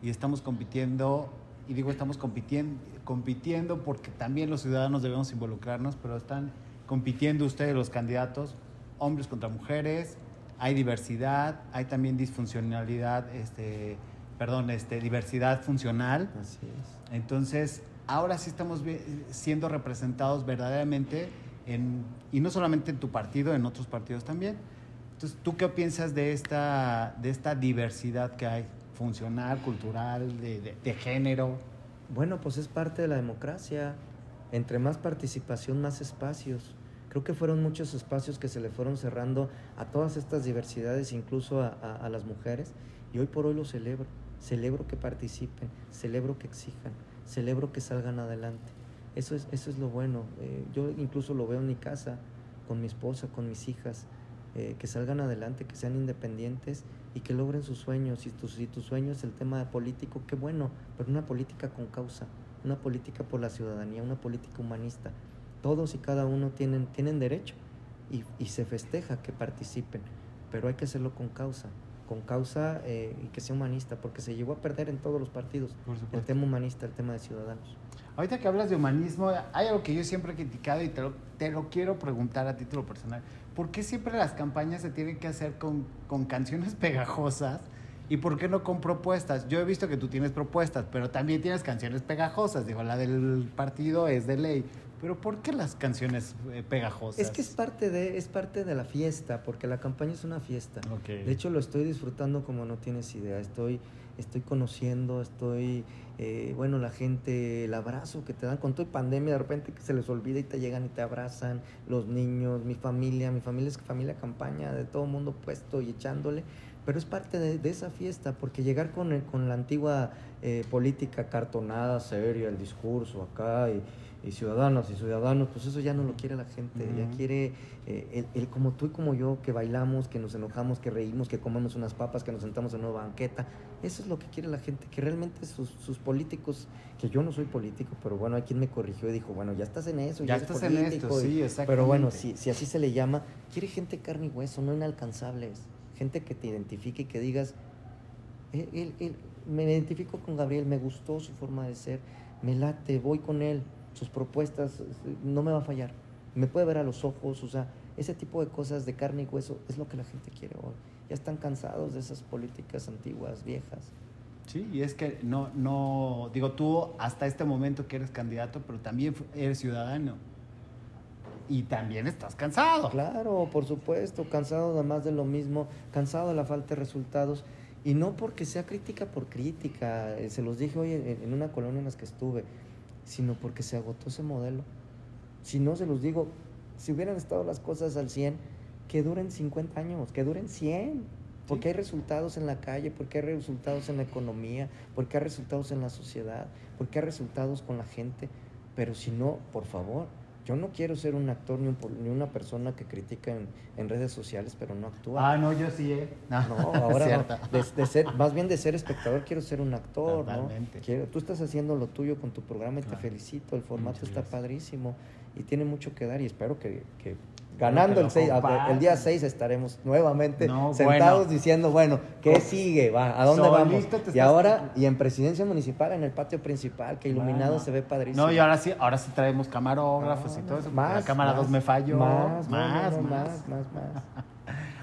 y estamos compitiendo, y digo estamos compitiendo, compitiendo porque también los ciudadanos debemos involucrarnos, pero están compitiendo ustedes los candidatos, hombres contra mujeres, hay diversidad, hay también disfuncionalidad, este, perdón, este, diversidad funcional. Así es. Entonces, ahora sí estamos siendo representados verdaderamente en, y no solamente en tu partido, en otros partidos también. Entonces, ¿tú qué piensas de esta, de esta diversidad que hay? Funcional, cultural, de, de- de género. Bueno, pues es parte de la democracia. Entre más participación, más espacios. Creo que fueron muchos espacios que se le fueron cerrando a todas estas diversidades, incluso a, a- a las mujeres. Y hoy por hoy lo celebro. Celebro que participen, celebro que exijan, celebro que salgan adelante. Eso es, eso es lo bueno. Eh, yo incluso lo veo en mi casa, con mi esposa, con mis hijas, eh, que salgan adelante, que sean independientes y que logren sus sueños. Si tu, si tu sueño es el tema político, qué bueno, pero una política con causa, una política por la ciudadanía, una política humanista. Todos y cada uno tienen, tienen derecho y, y se festeja que participen, pero hay que hacerlo con causa, con causa eh, y que sea humanista, porque se llegó a perder en todos los partidos el tema humanista, el tema de ciudadanos. Ahorita que hablas de humanismo, hay algo que yo siempre he criticado y te lo, te lo quiero preguntar a título personal. ¿Por qué siempre las campañas se tienen que hacer con, con canciones pegajosas? ¿Y por qué no con propuestas? Yo he visto que tú tienes propuestas, pero también tienes canciones pegajosas. Digo, la del partido es de ley. Pero ¿por qué las canciones eh, pegajosas? Es que es parte de es parte de la fiesta, porque la campaña es una fiesta. Ok. De hecho, lo estoy disfrutando como no tienes idea. Estoy, estoy conociendo, estoy, eh, bueno, la gente, el abrazo que te dan con toda pandemia, de repente que se les olvida y te llegan y te abrazan, los niños, mi familia, mi familia es familia campaña, de todo mundo puesto y echándole. Pero es parte de, esa fiesta, porque llegar con, con la antigua eh, política cartonada, seria, el discurso acá y, y ciudadanos y ciudadanos, pues eso ya no lo quiere la gente, ya Ujú. quiere eh, el, el como tú y como yo, que bailamos, que nos enojamos, que reímos, que comemos unas papas, que nos sentamos en una banqueta. Eso es lo que quiere la gente, que realmente sus, sus políticos, que yo no soy político, pero bueno, hay quien me corrigió y dijo, bueno, ya estás en eso, Ya estás en esto, político", y- sí, exactamente. Pero bueno, si, si así se le llama, quiere gente carne y hueso, no inalcanzables, gente que te identifique y que digas, él, él- él- me identifico con Gabriel, me gustó su forma de ser, me late, voy con él, sus propuestas, eh, no me va a fallar, me puede ver a los ojos, o sea, ese tipo de cosas de carne y hueso es lo que la gente quiere hoy. Ya están cansados de esas políticas antiguas, viejas. Sí, y es que no, no, digo, tú hasta este momento que eres candidato, pero también eres ciudadano. Y también estás cansado. Claro, por supuesto, cansado de más de lo mismo, cansado de la falta de resultados. Y no porque sea crítica por crítica, eh, se los dije hoy en, en una colonia en las que estuve, sino porque se agotó ese modelo. Si no, se los digo, si hubieran estado las cosas al 100, que duren 50 años, que duren 100. Porque hay resultados en la calle, porque hay resultados en la economía, porque hay resultados en la sociedad, porque hay resultados con la gente. Pero si no, por favor, yo no quiero ser un actor ni, un ni una persona que critica en, en redes sociales, pero no actúa. Ah, no, yo sí, ¿eh? No, ahora no. De, de ser, más bien de ser espectador, quiero ser un actor, Totalmente. ¿no? Quiero, tú estás haciendo lo tuyo con tu programa y Claro. te felicito. El formato Muchas está gracias. padrísimo y tiene mucho que dar y espero que que ganando el, seis- a ver, el día compartas. 6 estaremos nuevamente No, sentados bueno. diciendo, bueno, ¿qué Con- sigue? Va, ¿A dónde vamos? Y ahora, y en presidencia municipal, en el patio principal, que iluminado Bueno. se ve padrísimo. No, y ahora sí, ahora sí traemos camarógrafos y No, todo eso. más, la cámara más, 2 me falló. Más, más, más. más, más, más.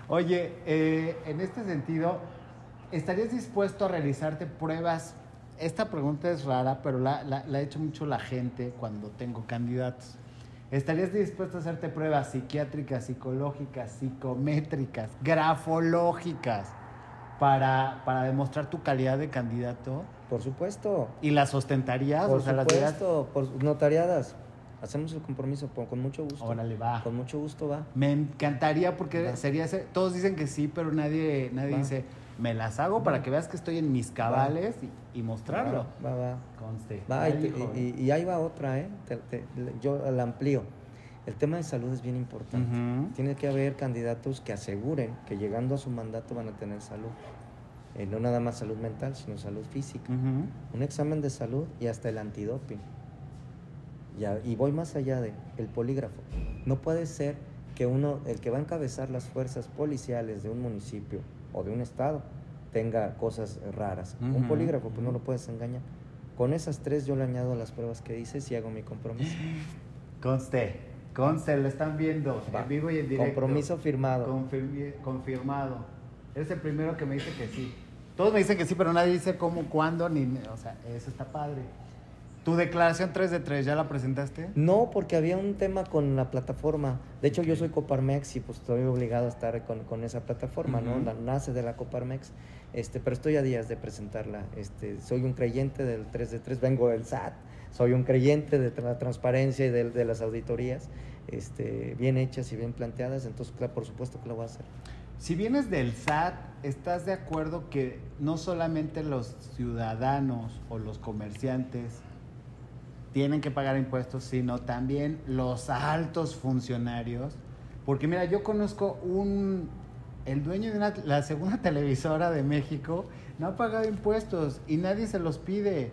Oye, eh, en este sentido, ¿estarías dispuesto a realizarte pruebas? Esta pregunta es rara, pero la, la- la ha hecho mucho la gente cuando tengo candidatos. ¿Estarías dispuesto a hacerte pruebas psiquiátricas, psicológicas, psicométricas, grafológicas para, para demostrar tu calidad de candidato? Por supuesto. ¿Y las ostentarías? Por o sea, las supuesto, por por Hacemos el compromiso por- con mucho gusto. Órale, va. Con mucho gusto va. Me encantaría porque Va. sería todos dicen que sí, pero nadie nadie Va. dice, me las hago para que veas que estoy en mis cabales y, y mostrarlo. Va, va. va. Conste. Va, y, ahí va otra, ¿eh? Te- te- yo la amplío. El tema de salud es bien importante. Ujú. Tiene que haber candidatos que aseguren que llegando a su mandato van a tener salud. Eh, no nada más salud mental, sino salud física. Ujú. Un examen de salud y hasta el antidoping. Ya, y voy más allá de el polígrafo. No puede ser que uno, el que va a encabezar las fuerzas policiales de un municipio o de un estado, tenga cosas raras. Un Ujú. polígrafo, pues no lo puedes engañar. Con esas tres yo le añado las pruebas que dices y hago mi compromiso. Conste, conste, lo están viendo Va. en vivo y en directo. Compromiso firmado. Confirmi- confirmado. Eres el primero que me dice que sí. Todos me dicen que sí, pero nadie dice cómo, cuándo, ni. O sea, eso está padre. ¿Tu declaración 3 de 3 ya la presentaste? No, porque había un tema con la plataforma. De hecho, yo soy Coparmex y pues estoy obligado a estar con, con esa plataforma, ¿no? La- nace de la Coparmex. Este, pero estoy a días de presentarla. Este, soy un creyente del 3 de 3, vengo del SAT. Soy un creyente de la transparencia y de, de las auditorías este, bien hechas y bien planteadas. Entonces, claro, por supuesto que lo voy a hacer. Si vienes del SAT, ¿estás de acuerdo que no solamente los ciudadanos o los comerciantes tienen que pagar impuestos, sino también los altos funcionarios? Porque mira, yo conozco un el dueño de una- la segunda televisora de México no ha pagado impuestos y nadie se los pide.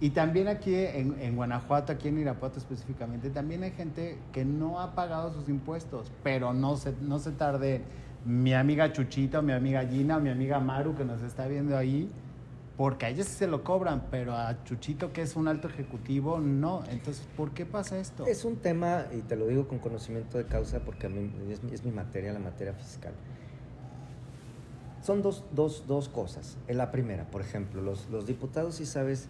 Y también aquí en, en Guanajuato, aquí en Irapuato específicamente, también hay gente que no ha pagado sus impuestos, pero no se, no se tarde. Mi amiga Chuchita, o mi amiga Gina, o mi amiga Maru que nos está viendo ahí, porque a ellos se lo cobran, pero a Chuchito, que es un alto ejecutivo, no. Entonces, ¿por qué pasa esto? Es un tema, y te lo digo con conocimiento de causa porque a mí es, es mi materia, la materia fiscal. Son dos, dos, dos cosas. La primera, por ejemplo, los, diputados sí sabes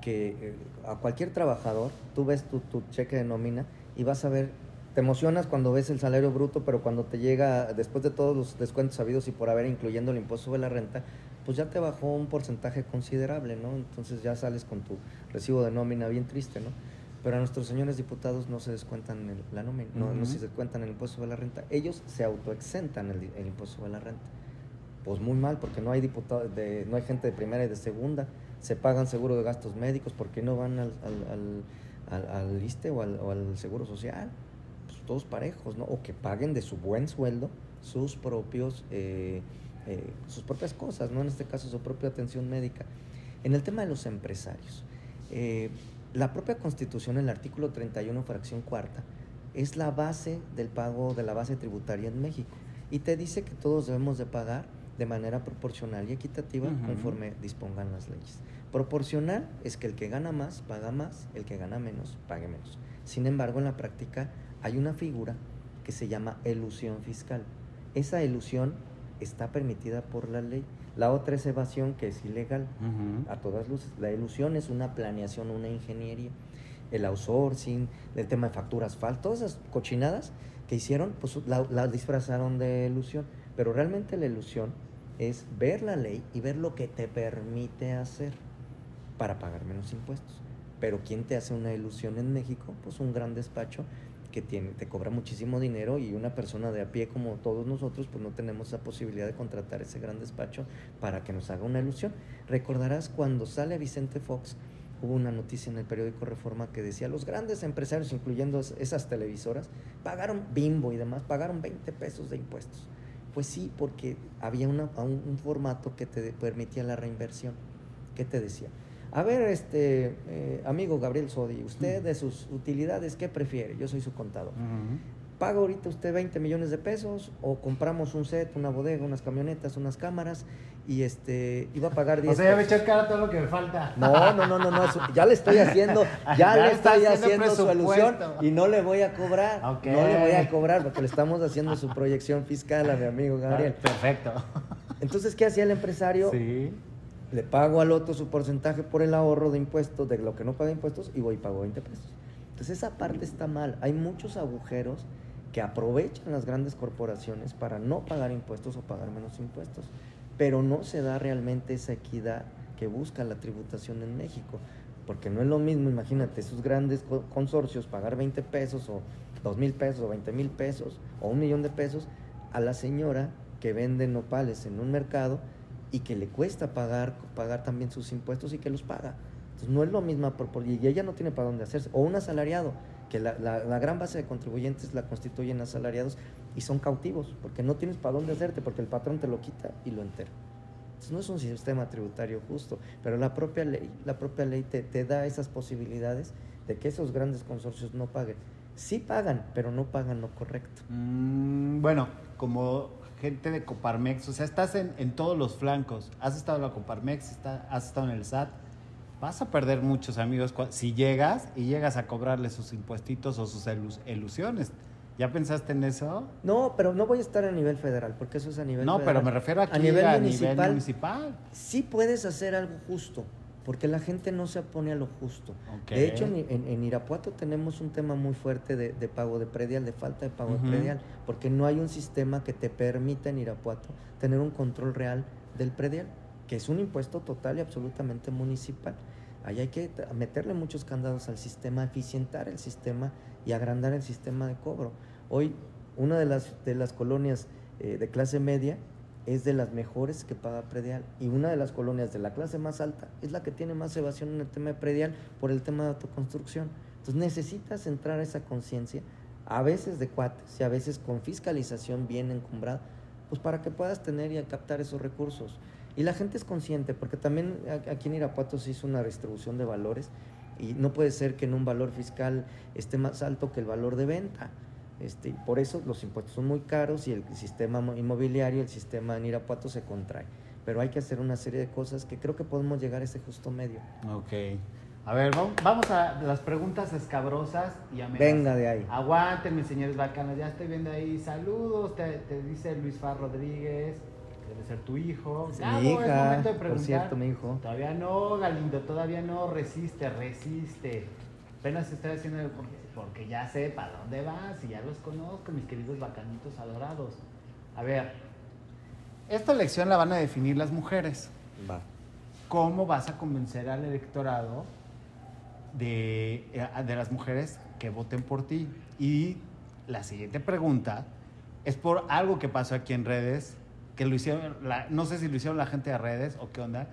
que eh, a cualquier trabajador, tú ves tu, tu cheque de nómina y vas a ver, te emocionas cuando ves el salario bruto, pero cuando te llega, después de todos los descuentos habidos y por haber, incluyendo el impuesto sobre la renta, pues ya te bajó un porcentaje considerable, ¿no? Entonces ya sales con tu recibo de nómina bien triste, ¿no? Pero a nuestros señores diputados no se descuentan el- la nómina, no, no se descuentan el impuesto sobre la renta. Ellos se autoexentan el, impuesto sobre la renta. Pues muy mal, porque no hay diputados, de, no hay gente de primera y de segunda. Se pagan seguro de gastos médicos, porque no van al, al, al, al, ISSSTE o al, o al seguro social? Pues todos parejos, ¿no? O que paguen de su buen sueldo sus propios, eh, eh, sus propias cosas, ¿no? En este caso, su propia atención médica. En el tema de los empresarios, eh, la propia Constitución, el artículo 31, fracción cuarta, es la base del pago de la base tributaria en México y te dice que todos debemos de pagar de manera proporcional y equitativa conforme dispongan las leyes. Proporcional es que el que gana más paga más, el que gana menos pague menos. Sin embargo, en la práctica hay una figura que se llama elusión fiscal. Esa elusión está permitida por la ley. La otra es evasión, que es ilegal Ujú. a todas luces. La ilusión es una planeación, una ingeniería. El outsourcing, el tema de facturas falsas, todas esas cochinadas que hicieron, pues la, la disfrazaron de ilusión. Pero realmente la ilusión es ver la ley y ver lo que te permite hacer para pagar menos impuestos. Pero ¿quién te hace una ilusión en México? Pues un gran despacho que te cobra muchísimo dinero y una persona de a pie como todos nosotros, pues no tenemos esa posibilidad de contratar ese gran despacho para que nos haga una ilusión. Recordarás cuando sale Vicente Fox, hubo una noticia en el periódico Reforma que decía, los grandes empresarios, incluyendo es- esas televisoras, pagaron bimbo y demás, pagaron 20 pesos de impuestos. Pues sí, porque había un formato que te permitía la reinversión. ¿Qué te decía? A ver, este eh, amigo Gabriel Sodi, usted de sus utilidades, ¿qué prefiere? Yo soy su contador. Ujú. ¿Paga ahorita usted 20 millones de pesos o compramos un set, una bodega, unas camionetas, unas cámaras y este iba a pagar 10 O sea, ya me echas cara todo lo que me falta. No, no, no, no, no, ya le estoy haciendo, ya, Ya le estoy haciendo su alusión y no le voy a cobrar, no le voy a cobrar porque le estamos haciendo su proyección fiscal a mi amigo Gabriel. Ah, Perfecto. Entonces, ¿qué hacía el empresario? Sí. Le pago al otro su porcentaje por el ahorro de impuestos, de lo que no paga impuestos, y voy y pago 20 pesos. Entonces esa parte está mal. Hay muchos agujeros que aprovechan las grandes corporaciones para no pagar impuestos o pagar menos impuestos. Pero no se da realmente esa equidad que busca la tributación en México. Porque no es lo mismo, imagínate, esos grandes co- consorcios pagar 20 pesos o 2 mil pesos o 20 mil pesos o un millón de pesos a la señora que vende nopales en un mercado y que le cuesta pagar, pagar también sus impuestos y que los paga. Entonces no es lo mismo y ella no tiene para dónde hacerse. O un asalariado, que la, la- la gran base de contribuyentes la constituyen asalariados y son cautivos, porque no tienes para dónde hacerte, porque el patrón te lo quita y lo entera. Entonces no es un sistema tributario justo, pero la propia ley, la propia ley te, te da esas posibilidades de que esos grandes consorcios no paguen. Sí pagan, pero no pagan lo correcto. Mm, bueno, como gente de Coparmex, o sea, estás en, en todos los flancos. Has estado en la Coparmex, está- has estado en el SAT. Vas a perder muchos amigos si llegas y llegas a cobrarle sus impuestitos o sus elus- ilusiones. ¿Ya pensaste en eso? No, pero no voy a estar a nivel federal, porque eso es a nivel No, federal. pero me refiero aquí a nivel, a municipal, nivel municipal. Sí puedes hacer algo justo, porque la gente no se opone a lo justo. De hecho, en, en- en Irapuato tenemos un tema muy fuerte de, de pago de predial, de falta de pago de predial, porque no hay un sistema que te permita en Irapuato tener un control real del predial, que es un impuesto total y absolutamente municipal. Ahí hay que meterle muchos candados al sistema, eficientar el sistema y agrandar el sistema de cobro. Hoy, una de las, de las colonias eh, de clase media es de las mejores que paga predial y una de las colonias de la clase más alta es la que tiene más evasión en el tema de predial por el tema de autoconstrucción. Entonces necesitas entrar esa conciencia, a veces de cuates y a veces con fiscalización bien encumbrada, pues para que puedas tener y captar esos recursos. Y la gente es consciente, porque también aquí en Irapuato se hizo una distribución de valores y no puede ser que en un valor fiscal esté más alto que el valor de venta. Este, por eso los impuestos son muy caros y el sistema mo- inmobiliario, el sistema en Irapuato se contrae. Pero hay que hacer una serie de cosas que creo que podemos llegar a ese justo medio. Ok. A ver, vam- vamos a las preguntas escabrosas y a Venga de ahí. Aguanten, mis señores bacanas. Ya estoy viendo ahí. Saludos. Te, te dice Luis Far Rodríguez. Debe ser tu hijo. Es Gabo, mi es hija, momento de por preguntar. cierto, mi hijo. Todavía no, Galindo. Todavía no. Resiste, resiste. Apenas estoy haciendo el- porque, ya sé para dónde vas y ya los conozco, mis queridos bacanitos adorados. A ver, esta elección la van a definir las mujeres. Va. ¿Cómo vas a convencer al electorado de, eh, de las mujeres que voten por ti? Y la siguiente pregunta es por algo que pasó aquí en redes, que lo hicieron, la- no sé si lo hicieron la gente de redes o qué onda,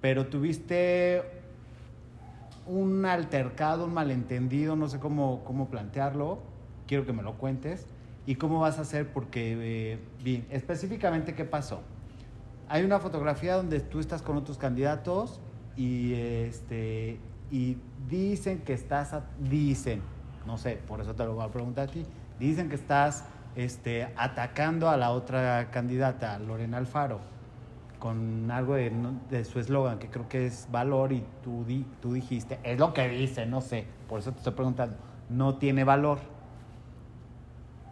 pero tuviste un altercado, un malentendido, no sé cómo, cómo plantearlo, quiero que me lo cuentes, y cómo vas a hacer porque eh, vi específicamente qué pasó. Hay una fotografía donde tú estás con otros candidatos y este y dicen que estás dicen, no sé, por eso te lo voy a preguntar a ti. Dicen que estás este atacando a la otra candidata, Lorena Alfaro, con algo de, de su eslogan que creo que es valor y tú di- tú dijiste, es lo que dice, no sé, por eso te estoy preguntando, no tiene valor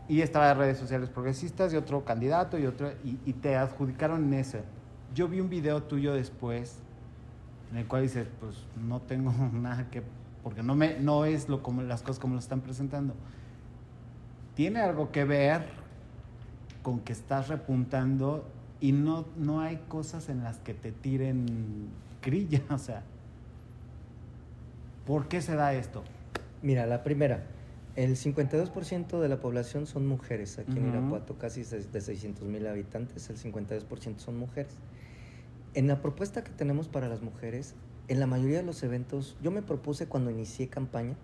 y estaba en redes sociales progresistas y otro candidato y otro y, y te adjudicaron en eso. Yo vi un video tuyo después en el cual dices, pues no tengo nada que porque no me no es lo como las cosas como lo están presentando. Tiene algo que ver con que estás repuntando y no no hay cosas en las que te tiren grilla, o sea, ¿por qué se da esto? Mira, la primera, el 52% de la población son mujeres aquí en. Irapuato, casi de 600 mil habitantes, el 52% son mujeres. En la propuesta que tenemos para las mujeres, en la mayoría de los eventos, yo me propuse cuando inicié campaña,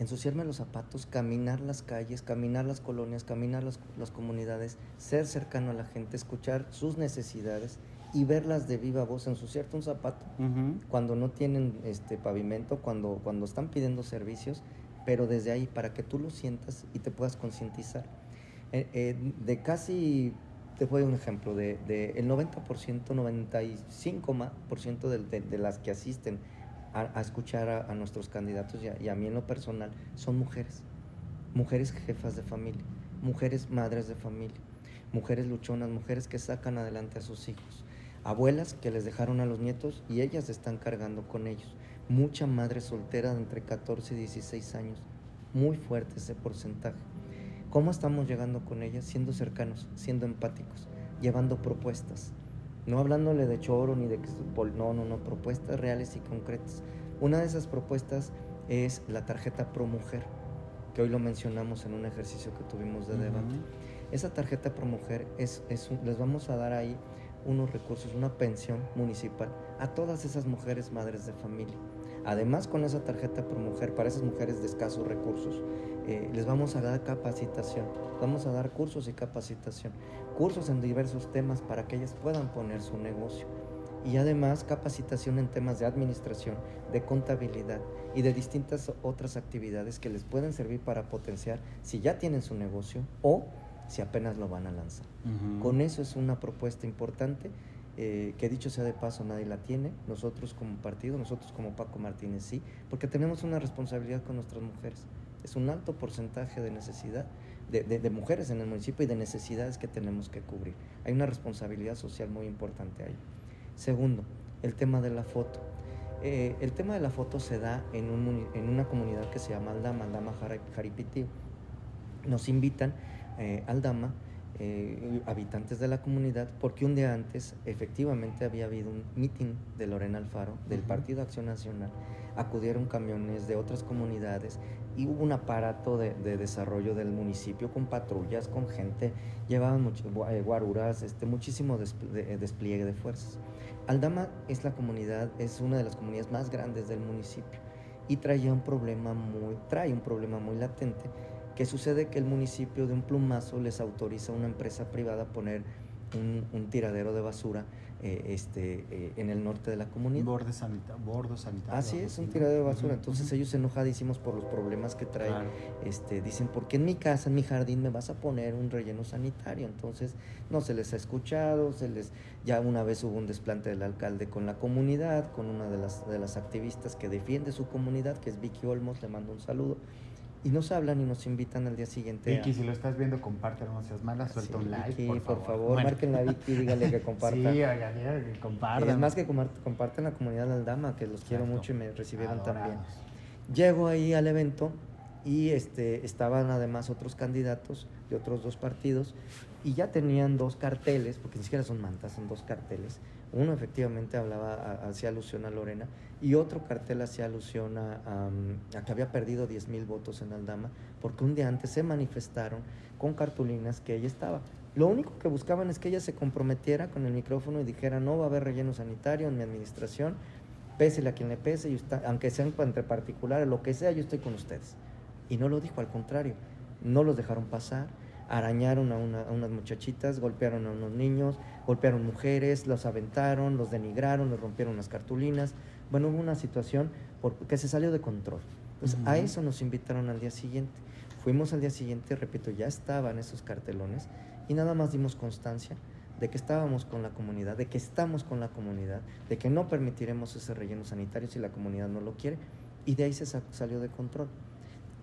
ensuciarme los zapatos, caminar las calles, caminar las colonias, caminar las, las comunidades, ser cercano a la gente, escuchar sus necesidades y verlas de viva voz, ensuciarte un zapato cuando no tienen este pavimento, cuando, cuando están pidiendo servicios, pero desde ahí para que tú lo sientas y te puedas concientizar. Eh, eh, de casi, te voy a dar un ejemplo, de, de el 90%, 95% más por ciento de, de- de las que asisten a, escuchar a, a nuestros candidatos y a, y a mí en lo personal son mujeres, mujeres jefas de familia, mujeres madres de familia, mujeres luchonas, mujeres que sacan adelante a sus hijos, abuelas que les dejaron a los nietos y ellas están cargando con ellos. Mucha madre soltera de entre 14 y 16 años. Muy fuerte ese porcentaje. ¿Cómo estamos llegando con ellas? Siendo cercanos, siendo empáticos, llevando propuestas. No hablándole de choro ni de... que- No, no, no, propuestas reales y concretas. Una de esas propuestas es la tarjeta Pro Mujer, que hoy lo mencionamos en un ejercicio que tuvimos de debate. Esa tarjeta Pro Mujer es, es un- les vamos a dar ahí unos recursos, una pensión municipal a todas esas mujeres madres de familia. Además, con esa tarjeta Pro Mujer, para esas mujeres de escasos recursos, eh, les vamos a dar capacitación, vamos a dar cursos y capacitación, cursos en diversos temas para que ellas puedan poner su negocio. Y además capacitación en temas de administración, de contabilidad y de distintas otras actividades que les pueden servir para potenciar si ya tienen su negocio o si apenas lo van a lanzar. Ujú. Con eso es una propuesta importante eh, que dicho sea de paso nadie la tiene, nosotros como partido, nosotros como Paco Martínez sí, porque tenemos una responsabilidad con nuestras mujeres. Es un alto porcentaje de necesidad de, de- de mujeres en el municipio y de necesidades que tenemos que cubrir. Hay una responsabilidad social muy importante ahí. Segundo, el tema de la foto. Eh, el tema de la foto se da en, un en una comunidad que se llama Aldama, Aldama Jaripitío. Nos invitan eh, Aldama, eh, habitantes de la comunidad, porque un día antes efectivamente había habido un meeting de Lorena Alfaro, del. Partido Acción Nacional. Acudieron camiones de otras comunidades y hubo un aparato de, de desarrollo del municipio con patrullas, con gente, llevaban much- gua- eh, guaruras, este, muchísimo eh, despliegue de fuerzas. Aldama es la comunidad, es una de las comunidades más grandes del municipio y traía un problema muy, trae un problema muy latente que sucede que el municipio de un plumazo les autoriza a una empresa privada a poner un, un tiradero de basura eh, este, eh, en el norte de la comunidad. Borde sanita- bordo sanitario. Así es, un tiradero de basura. Entonces ellos enojadísimos por los problemas que trae. Claro. Este, dicen, ¿por qué en mi casa, en mi jardín, me vas a poner un relleno sanitario? Entonces, no se les ha escuchado, se les, ya una vez hubo un desplante del alcalde con la comunidad, con una de las, de las activistas que defiende su comunidad, que es Vicky Olmos, le mando un saludo, y nos hablan y nos invitan al día siguiente. a- Vicky, si lo estás viendo, compártelo, no seas mala, suelta Sí, un like, Vicky, por favor. Bueno. márquenle a Vicky, dígale que comparta. Sí, oigan, que compartan. es más que comparten la comunidad de Aldama, que los quiero Exacto. mucho y me recibieron también. Llego ahí al evento y este, estaban además otros candidatos de otros dos partidos y ya tenían dos carteles, porque ni siquiera son mantas, son dos carteles. Uno efectivamente hablaba, hacía alusión a Lorena y otro cartel hacía alusión a, que había perdido 10 mil votos en Aldama porque un día antes se manifestaron con cartulinas que ella estaba. Lo único que buscaban es que ella se comprometiera con el micrófono y dijera no va a haber relleno sanitario en mi administración, pésele a quien le pese, y está- aunque sean entre particulares, lo que sea, yo estoy con ustedes. Y no lo dijo, al contrario, no los dejaron pasar, arañaron a unas muchachitas, golpearon a unos niños, golpearon mujeres, los aventaron, los denigraron, les rompieron las cartulinas. Bueno, hubo una situación que se salió de control. Entonces, a eso nos invitaron al día siguiente. Fuimos al día siguiente, repito, ya estaban esos cartelones y nada más dimos constancia de que estábamos con la comunidad, de que estamos con la comunidad, de que no permitiremos ese relleno sanitario si la comunidad no lo quiere. Y de ahí se sa- salió de control.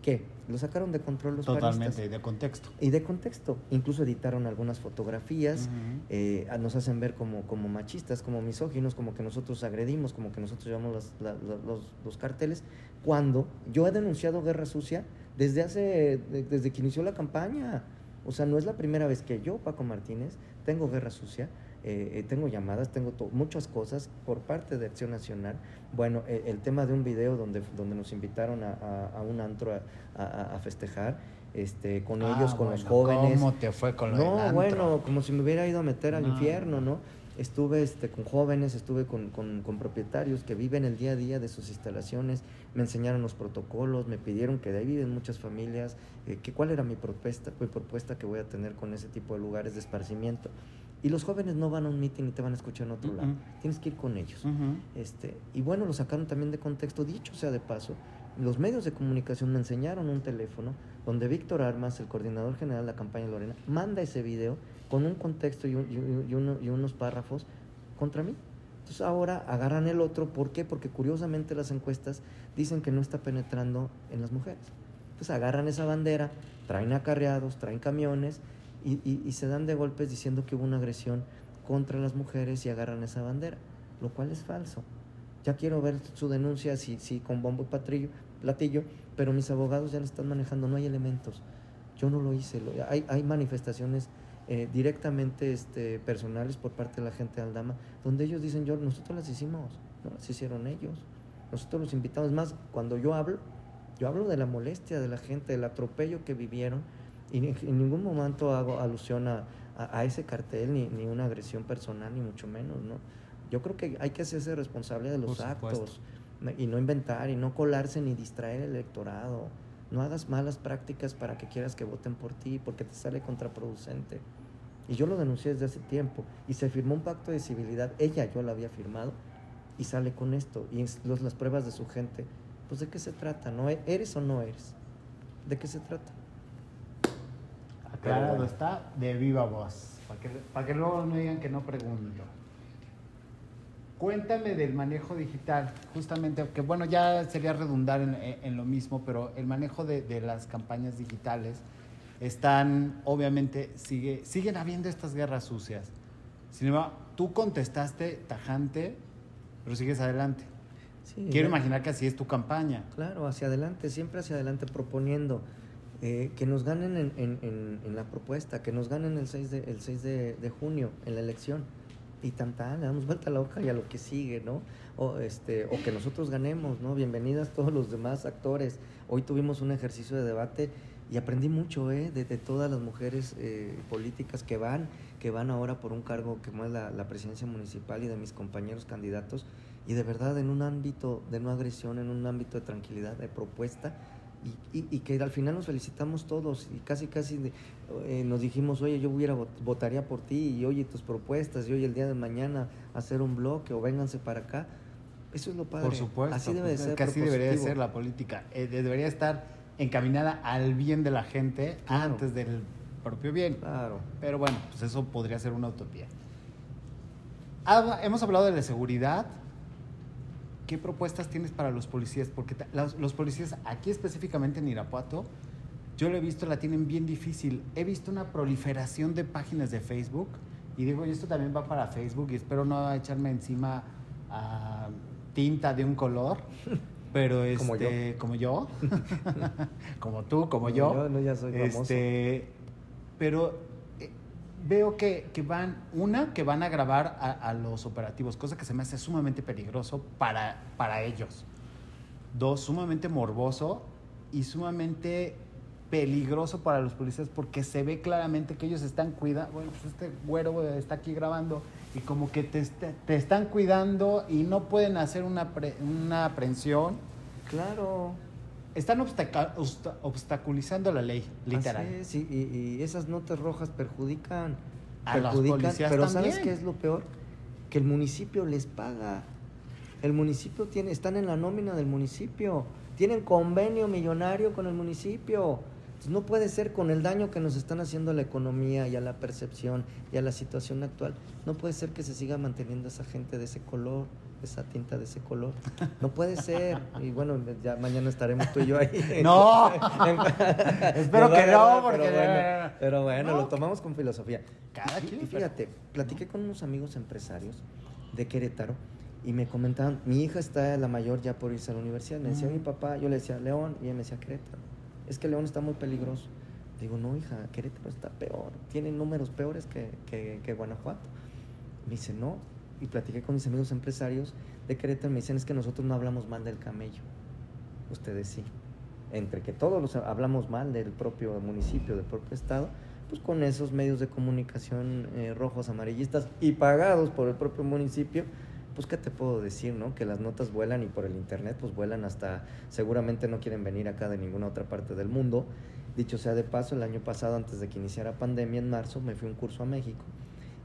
¿Qué? Lo sacaron de control los Totalmente, panistas. de contexto. Y de contexto. Incluso editaron algunas fotografías, eh, nos hacen ver como, como machistas, como misóginos, como que nosotros agredimos, como que nosotros llevamos las- la- la- los, los carteles, cuando yo he denunciado guerra sucia desde hace, de- desde que inició la campaña. O sea, no es la primera vez que yo, Paco Martínez, tengo guerra sucia, eh, tengo llamadas, tengo muchas cosas por parte de Acción Nacional. Bueno, eh, el tema de un video donde, donde nos invitaron a, a- a un antro a, a- festejar, este, con Ah, ellos, con los jóvenes. ¿Cómo te fue con lo del No, antro? bueno, como si me hubiera ido a meter al No. infierno, ¿no? Estuve este, con jóvenes, estuve con, con- con propietarios que viven el día a día de sus instalaciones, me enseñaron los protocolos, me pidieron que de ahí viven muchas familias, eh, que cuál era mi propuesta, mi propuesta que voy a tener con ese tipo de lugares de esparcimiento. Y los jóvenes no van a un meeting y te van a escuchar en otro lado, Mm-mm. tienes que ir con ellos. Ujú. Este, y bueno, lo sacaron también de contexto, dicho sea de paso, los medios de comunicación me enseñaron un teléfono donde Víctor Armas, el coordinador general de la campaña Lorena, manda ese video con un contexto y, un- y y uno- y unos párrafos contra mí. Entonces ahora agarran el otro, ¿por qué? Porque curiosamente las encuestas dicen que no está penetrando en las mujeres. Entonces agarran esa bandera, traen acarreados, traen camiones y, se dan de golpes diciendo que hubo una agresión contra las mujeres y agarran esa bandera, lo cual es falso. Ya quiero ver su denuncia, si, si con bombo y patrillo, platillo, pero mis abogados ya lo están manejando, no hay elementos. Yo no lo hice, lo- hay, hay manifestaciones eh, directamente este, personales por parte de la gente de Aldama, donde ellos dicen, yo, nosotros las hicimos, no las hicieron ellos. Nosotros los invitamos, más, cuando yo hablo, yo hablo de la molestia de la gente, del atropello que vivieron, y en, ningún momento hago alusión a, a- a ese cartel, ni, ni una agresión personal, ni mucho menos, ¿no? Yo creo que hay que hacerse responsable de los actos y no inventar y no colarse ni distraer el electorado. No hagas malas prácticas para que quieras que voten por ti, porque te sale contraproducente. Y yo lo denuncié desde hace tiempo. Y se firmó un pacto de civilidad. Ella, yo lo había firmado. Y sale con esto. Y los, las pruebas de su gente. Pues de qué se trata, ¿no? ¿E- ¿Eres o no eres? ¿De qué se trata? Aclarado bueno. está de viva voz. Para que, para que luego no digan que no pregunto. Cuéntame del manejo digital, justamente, que bueno, ya sería redundar en, en- lo mismo, pero el manejo de, de las campañas digitales están, obviamente, sigue, siguen habiendo estas guerras sucias. Sin embargo, tú contestaste tajante, pero sigues adelante. Sí, Quiero imaginar que así es tu campaña. Claro, hacia adelante, siempre hacia adelante, proponiendo eh, que nos ganen en, en- en- la propuesta, que nos ganen el 6, de, el 6 de, junio en la elección. Y tan tan, le damos vuelta a la hoja y a lo que sigue, ¿no? O, este, o que nosotros ganemos, ¿no? Bienvenidas todos los demás actores. Hoy tuvimos un ejercicio de debate y aprendí mucho, ¿eh? De, todas las mujeres eh, políticas que van, que van ahora por un cargo como es la, la presidencia municipal y de mis compañeros candidatos. Y de verdad, en un ámbito de no agresión, en un ámbito de tranquilidad, de propuesta, y, y- y que al final nos felicitamos todos y casi casi de- eh, nos dijimos, oye, yo hubiera vot- votaría por ti y oye tus propuestas y oye el día de mañana hacer un bloque o vénganse para acá. Eso es lo padre. Por supuesto. Así debe de ser. Que así debería de ser la política. Eh, de- debería estar encaminada al bien de la gente Claro. antes del propio bien. Claro. Pero bueno, pues eso podría ser una utopía. Habla- hemos hablado de la seguridad. ¿Qué propuestas tienes para los policías? Porque los, los policías aquí específicamente en Irapuato, yo lo he visto, la tienen bien difícil. He visto una proliferación de páginas de Facebook y digo, y esto también va para Facebook y espero no echarme encima ah, tinta de un color, pero este, Como yo. como yo, como tú, como, Como yo. yo, no, ya soy famoso. Este, pero veo que, que van, una, que van a grabar a, los operativos, cosa que se me hace sumamente peligroso para, para ellos. Dos, sumamente morboso y sumamente peligroso para los policías porque se ve claramente que ellos están cuidando, bueno, pues este güero está aquí grabando y como que te, te están cuidando y no pueden hacer una, pre- una aprehensión. Claro. Están obstaca- obsta- obstaculizando la ley, literal. Así es, y, esas notas rojas perjudican. A los perjudican, policías pero también. ¿sabes qué es lo peor? Que el municipio les paga. El municipio tiene, están en la nómina del municipio. Tienen convenio millonario con el municipio. Entonces, no puede ser con el daño que nos están haciendo a la economía y a la percepción y a la situación actual. No puede ser que se siga manteniendo esa gente de ese color, esa tinta de ese color. No puede ser. Y bueno, ya mañana estaremos tú y yo ahí. No. Espero que no, porque- Pero bueno, pero bueno, No. lo tomamos con filosofía. Cada Y- quien, y fíjate, platiqué con unos amigos empresarios de Querétaro y me comentaban, mi hija está la mayor ya por irse a la universidad. Me decía mi papá, yo le decía León y ella me decía Querétaro. Es que León está muy peligroso. Digo, no, hija, Querétaro está peor. Tiene números peores que, que, Guanajuato. Me dice, no. Y platiqué con mis amigos empresarios de Querétaro me dicen, es que nosotros no hablamos mal del camello. Ustedes sí. Entre que todos los hablamos mal del propio municipio, del propio estado, pues con esos medios de comunicación eh, rojos, amarillistas y pagados por el propio municipio, pues qué te puedo decir, ¿no? Que las notas vuelan y por el internet pues vuelan hasta, seguramente no quieren venir acá de ninguna otra parte del mundo. Dicho sea de paso, el año pasado, antes de que iniciara pandemia, en marzo, me fui a un curso a México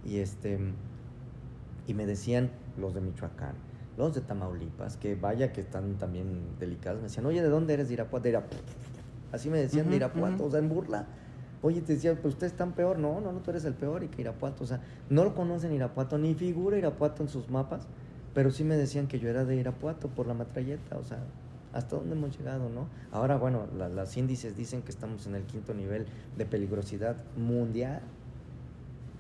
y este y me decían los de Michoacán, los de Tamaulipas, que vaya que están también delicados, me decían, oye, ¿de dónde eres? De Irapuato, de Irapuato. Así me decían, de Irapuato, o sea, en burla. Oye, te decía, pues usted es tan peor. No, no, no, tú eres el peor y que Irapuato, o sea, no lo conocen Irapuato, ni figura Irapuato en sus mapas, pero sí me decían que yo era de Irapuato por la matralleta, o sea, hasta dónde hemos llegado, ¿no? Ahora, bueno, la- las índices dicen que estamos en el quinto nivel de peligrosidad mundial.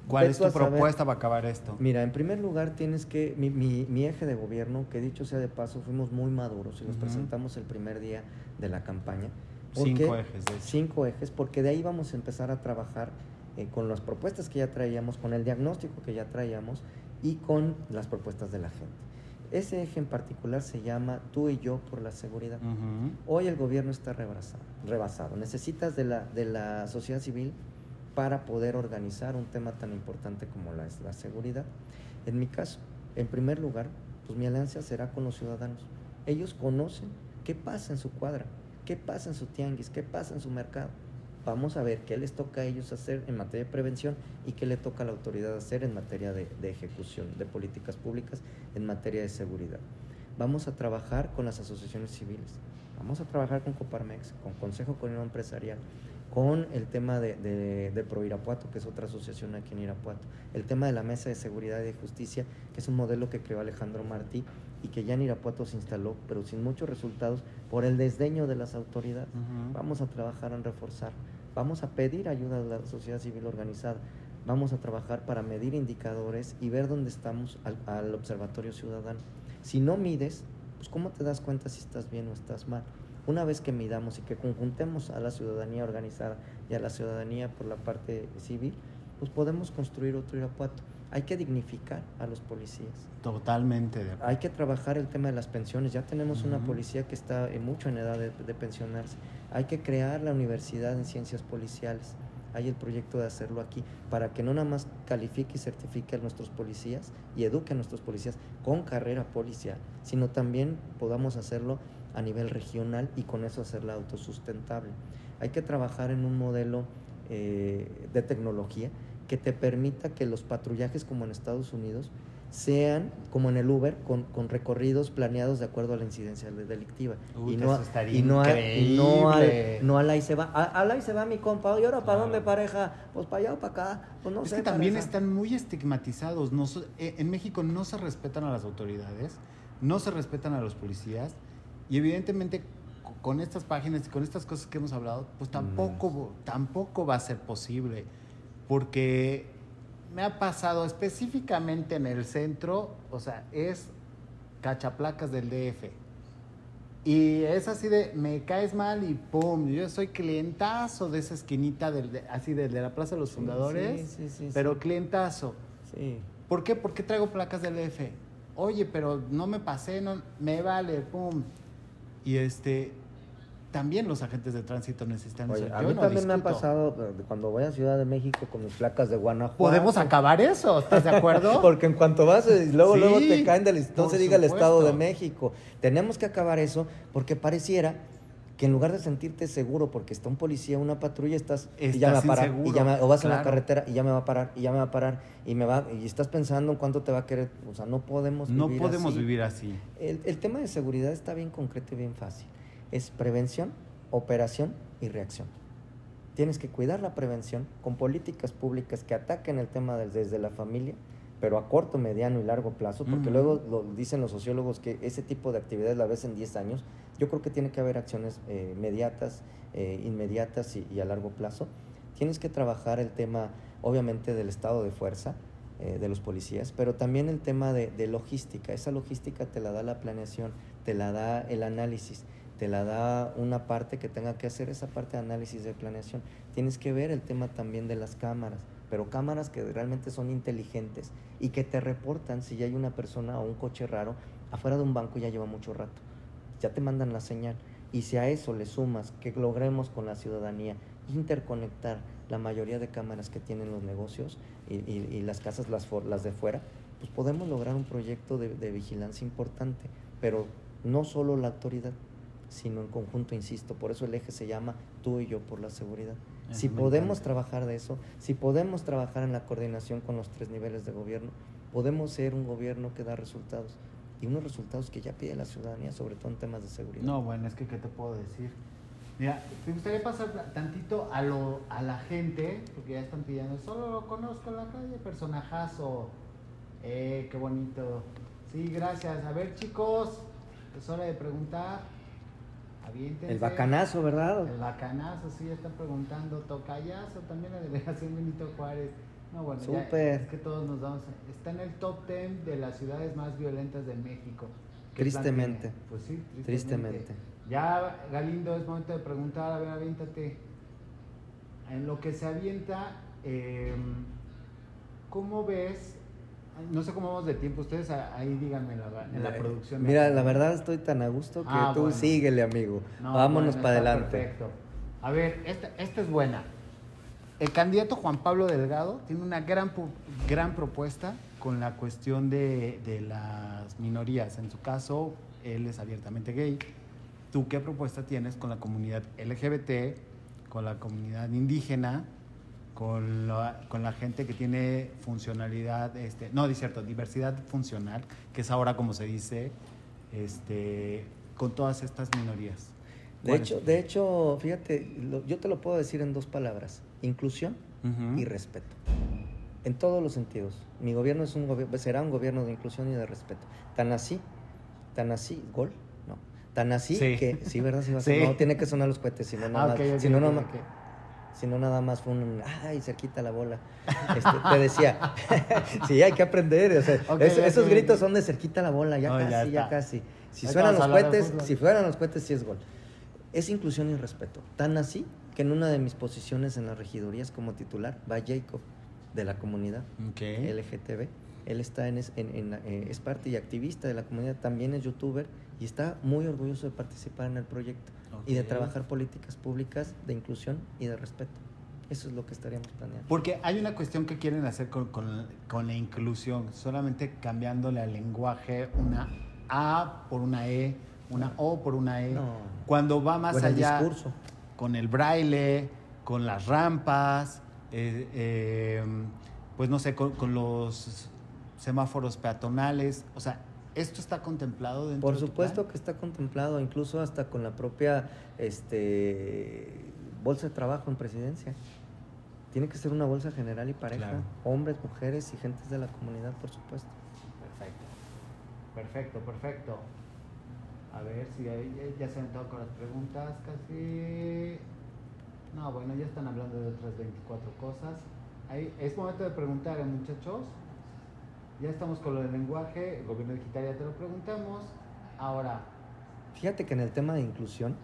¿Cuál es tu saber. propuesta para acabar esto? Mira, en primer lugar tienes que, mi, mi- mi eje de gobierno, que dicho sea de paso, fuimos muy maduros y Ujú. presentamos el primer día de la campaña. Cinco Porque- ejes, de hecho. Cinco ejes, porque de ahí vamos a empezar a trabajar eh, con las propuestas que ya traíamos, con el diagnóstico que ya traíamos y con las propuestas de la gente. Ese eje en particular se llama Tú y yo por la seguridad. Hoy el gobierno está rebasado. rebasado. Necesitas de la, de la sociedad civil para poder organizar un tema tan importante como la, la seguridad. En mi caso, en primer lugar, pues mi alianza será con los ciudadanos. Ellos conocen qué pasa en su cuadra, qué pasa en su tianguis, qué pasa en su mercado. Vamos a ver qué les toca a ellos hacer en materia de prevención y qué le toca a la autoridad hacer en materia de, ejecución de políticas públicas, en materia de seguridad. Vamos a trabajar con las asociaciones civiles, vamos a trabajar con Coparmex, con Consejo Coordinador Empresarial, con el tema de, de, de Pro Irapuato, que es otra asociación aquí en Irapuato, el tema de la Mesa de Seguridad y de Justicia, que es un modelo que creó Alejandro Martí y que ya en Irapuato se instaló, pero sin muchos resultados por el desdeño de las autoridades. Vamos a trabajar en reforzar, vamos a pedir ayuda a la sociedad civil organizada, vamos a trabajar para medir indicadores y ver dónde estamos al, al observatorio ciudadano. Si no mides, pues ¿cómo te das cuenta si estás bien o estás mal? Una vez que midamos y que conjuntemos a la ciudadanía organizada y a la ciudadanía por la parte civil, pues podemos construir otro Irapuato. Hay que dignificar a los policías. Totalmente de. Hay que trabajar el tema de las pensiones. Ya tenemos una policía que está eh, mucho en edad de, de pensionarse. Hay que crear la universidad en ciencias policiales. Hay el proyecto de hacerlo aquí para que no nada más califique y certifique a nuestros policías y eduque a nuestros policías con carrera policial, sino también podamos hacerlo a nivel regional y con eso hacerla autosustentable. Hay que trabajar en un modelo eh, de tecnología que te permita que los patrullajes como en Estados Unidos sean como en el Uber con, con recorridos planeados de acuerdo a la incidencia de- delictiva Uy, y no, y no, a- y no no al ahí se va a- al ahí se va mi compa y ahora para Claro. dónde pareja pues para allá o para acá pues no es sé que también pareja. están muy estigmatizados. No eh, en México no se respetan a las autoridades, no se respetan a los policías y evidentemente co- con estas páginas y con estas cosas que hemos hablado, pues tampoco, tampoco va a ser posible. Porque me ha pasado específicamente en el centro, o sea, es cachaplacas del DF. Y es así de, me caes mal y pum, yo soy clientazo de esa esquinita, del, de- así de, de la Plaza de los Fundadores, sí, sí, sí, pero clientazo. Sí. ¿Por qué? ¿Por qué traigo placas del DF? Oye, pero no me pasé, no, me vale, pum. Y este, también los agentes de tránsito necesitan Oye, eso. a Yo mí no también me ha pasado eh, cuando voy a Ciudad de México con mis placas de Guanajuato. ¿Podemos acabar eso? ¿Estás de acuerdo? Porque en cuanto vas, eh, luego, Sí, luego te caen del... No se diga el Estado de. México. Tenemos que acabar eso porque pareciera que en lugar de sentirte seguro porque está un policía, una patrulla, estás... y ya me va a parar. Y inseguro, ya me- o vas en la claro. carretera y ya me va a parar, y ya me va a parar, y me va... Y estás pensando en cuánto te va a querer... O sea, no podemos No vivir podemos así. vivir así. El, el tema de seguridad está bien concreto y bien fácil. Es prevención, operación y reacción. Tienes que cuidar la prevención con políticas públicas que ataquen el tema desde la familia, pero a corto, mediano y largo plazo, porque luego lo dicen los sociólogos que ese tipo de actividades la ves en 10 años. Yo creo que tiene que haber acciones eh, mediatas, eh, inmediatas y, y a largo plazo. Tienes que trabajar el tema, obviamente, del estado de fuerza eh, de los policías, pero también el tema de, de logística. Esa logística te la da la planeación, te la da el análisis, te la da una parte que tenga que hacer esa parte de análisis de planeación. Tienes que ver el tema también de las cámaras, pero cámaras que realmente son inteligentes y que te reportan si ya hay una persona o un coche raro afuera de un banco ya lleva mucho rato. Ya te mandan la señal. Y si a eso le sumas que logremos con la ciudadanía interconectar la mayoría de cámaras que tienen los negocios y, las casas, las, de fuera, pues podemos lograr un proyecto de vigilancia importante. Pero no solo la autoridad, sino en conjunto, insisto. Por eso el eje se llama tú y yo por la seguridad. Si podemos encanta. trabajar de eso, si podemos trabajar en la coordinación con los tres niveles de gobierno, podemos ser un gobierno que da resultados. Y unos resultados que ya pide la ciudadanía, sobre todo en temas de seguridad. No, bueno, es que ¿qué te puedo decir? Mira, me gustaría pasar tantito a, lo, a la gente, porque ya están pidiendo, solo lo conozco en la calle, personajazo. Eh, qué bonito. Sí, gracias. A ver, chicos, es hora de preguntar. Aviéntense. El bacanazo, ¿verdad? El bacanazo, sí, ya están preguntando. Tocayazo también la delegación Benito Juárez. No, bueno, ya, Súper. es que todos nos vamos. a- Está en el top 10 de las ciudades más violentas de México. ¿Qué plan Tristemente. Pues sí, tristemente. Tristemente. Ya, Galindo, es momento de preguntar. A ver, aviéntate. En lo que se avienta, eh, ¿cómo ves? No sé cómo vamos de tiempo. Ustedes ahí díganme la, en la producción. Mira, la verdad estoy tan a gusto que Ah, tú bueno. síguele, amigo. No, Vámonos bueno, para adelante. Perfecto. A ver, esta, esta es buena. El candidato Juan Pablo Delgado tiene una gran, gran propuesta con la cuestión de, de las minorías. En su caso, él es abiertamente gay. ¿Tú qué propuesta tienes con la comunidad LGBT, con la comunidad indígena, con la, con la gente que tiene funcionalidad, este, no, es cierto, diversidad funcional, que es ahora como se dice, este, con todas estas minorías? De ¿Cuál hecho, es? de hecho, fíjate, lo- yo te lo puedo decir en dos palabras: inclusión y respeto. En todos los sentidos. Mi gobierno es un gobi- será un gobierno de inclusión y de respeto. Tan así, tan así, gol, no. Tan así Sí. que, sí, ¿verdad? Sí, va a ser. Sí. No, tiene que sonar los cohetes, si no, nada Ah, ok, ok, si no, ok, nada ok. más- si no nada más fue un, ay, cerquita la bola. Este, te decía, sí, hay que aprender. o sea, Ok, es- ok, esos gritos son de cerquita la bola, ya No, casi, ya, casi. Si Ahorita suenan los cohetes, si fueran los cohetes, sí es gol. Es inclusión y respeto. Tan así que en una de mis posiciones en las regidorías como titular va Jacob, de la comunidad. LGTB. Él está en, es, en- en- eh, es parte y activista de la comunidad, también es youtuber y está muy orgulloso de participar en el proyecto y de trabajar políticas públicas de inclusión y de respeto. Eso es lo que estaríamos planeando. Porque hay una cuestión que quieren hacer con, con- con la inclusión, solamente cambiándole al lenguaje una A por una E, una O por una E. No. Cuando va más el allá discurso. con el braille, con las rampas, eh, eh, pues no sé, con, con los semáforos peatonales. O sea, ¿esto está contemplado dentro Por de tu supuesto plan? que está contemplado, incluso hasta con la propia este, bolsa de trabajo en presidencia. Tiene que ser una bolsa general y pareja. Claro. Hombres, mujeres y gentes de la comunidad, por supuesto. Perfecto. Perfecto, perfecto. A ver si ya, se han entrado con las preguntas casi. No, bueno, ya están hablando de otras 24 cosas. Ahí, es momento de preguntar, ¿eh, muchachos. Ya estamos con lo del lenguaje, el gobierno digital ya te lo preguntamos. Ahora. Fíjate que en el tema de inclusión,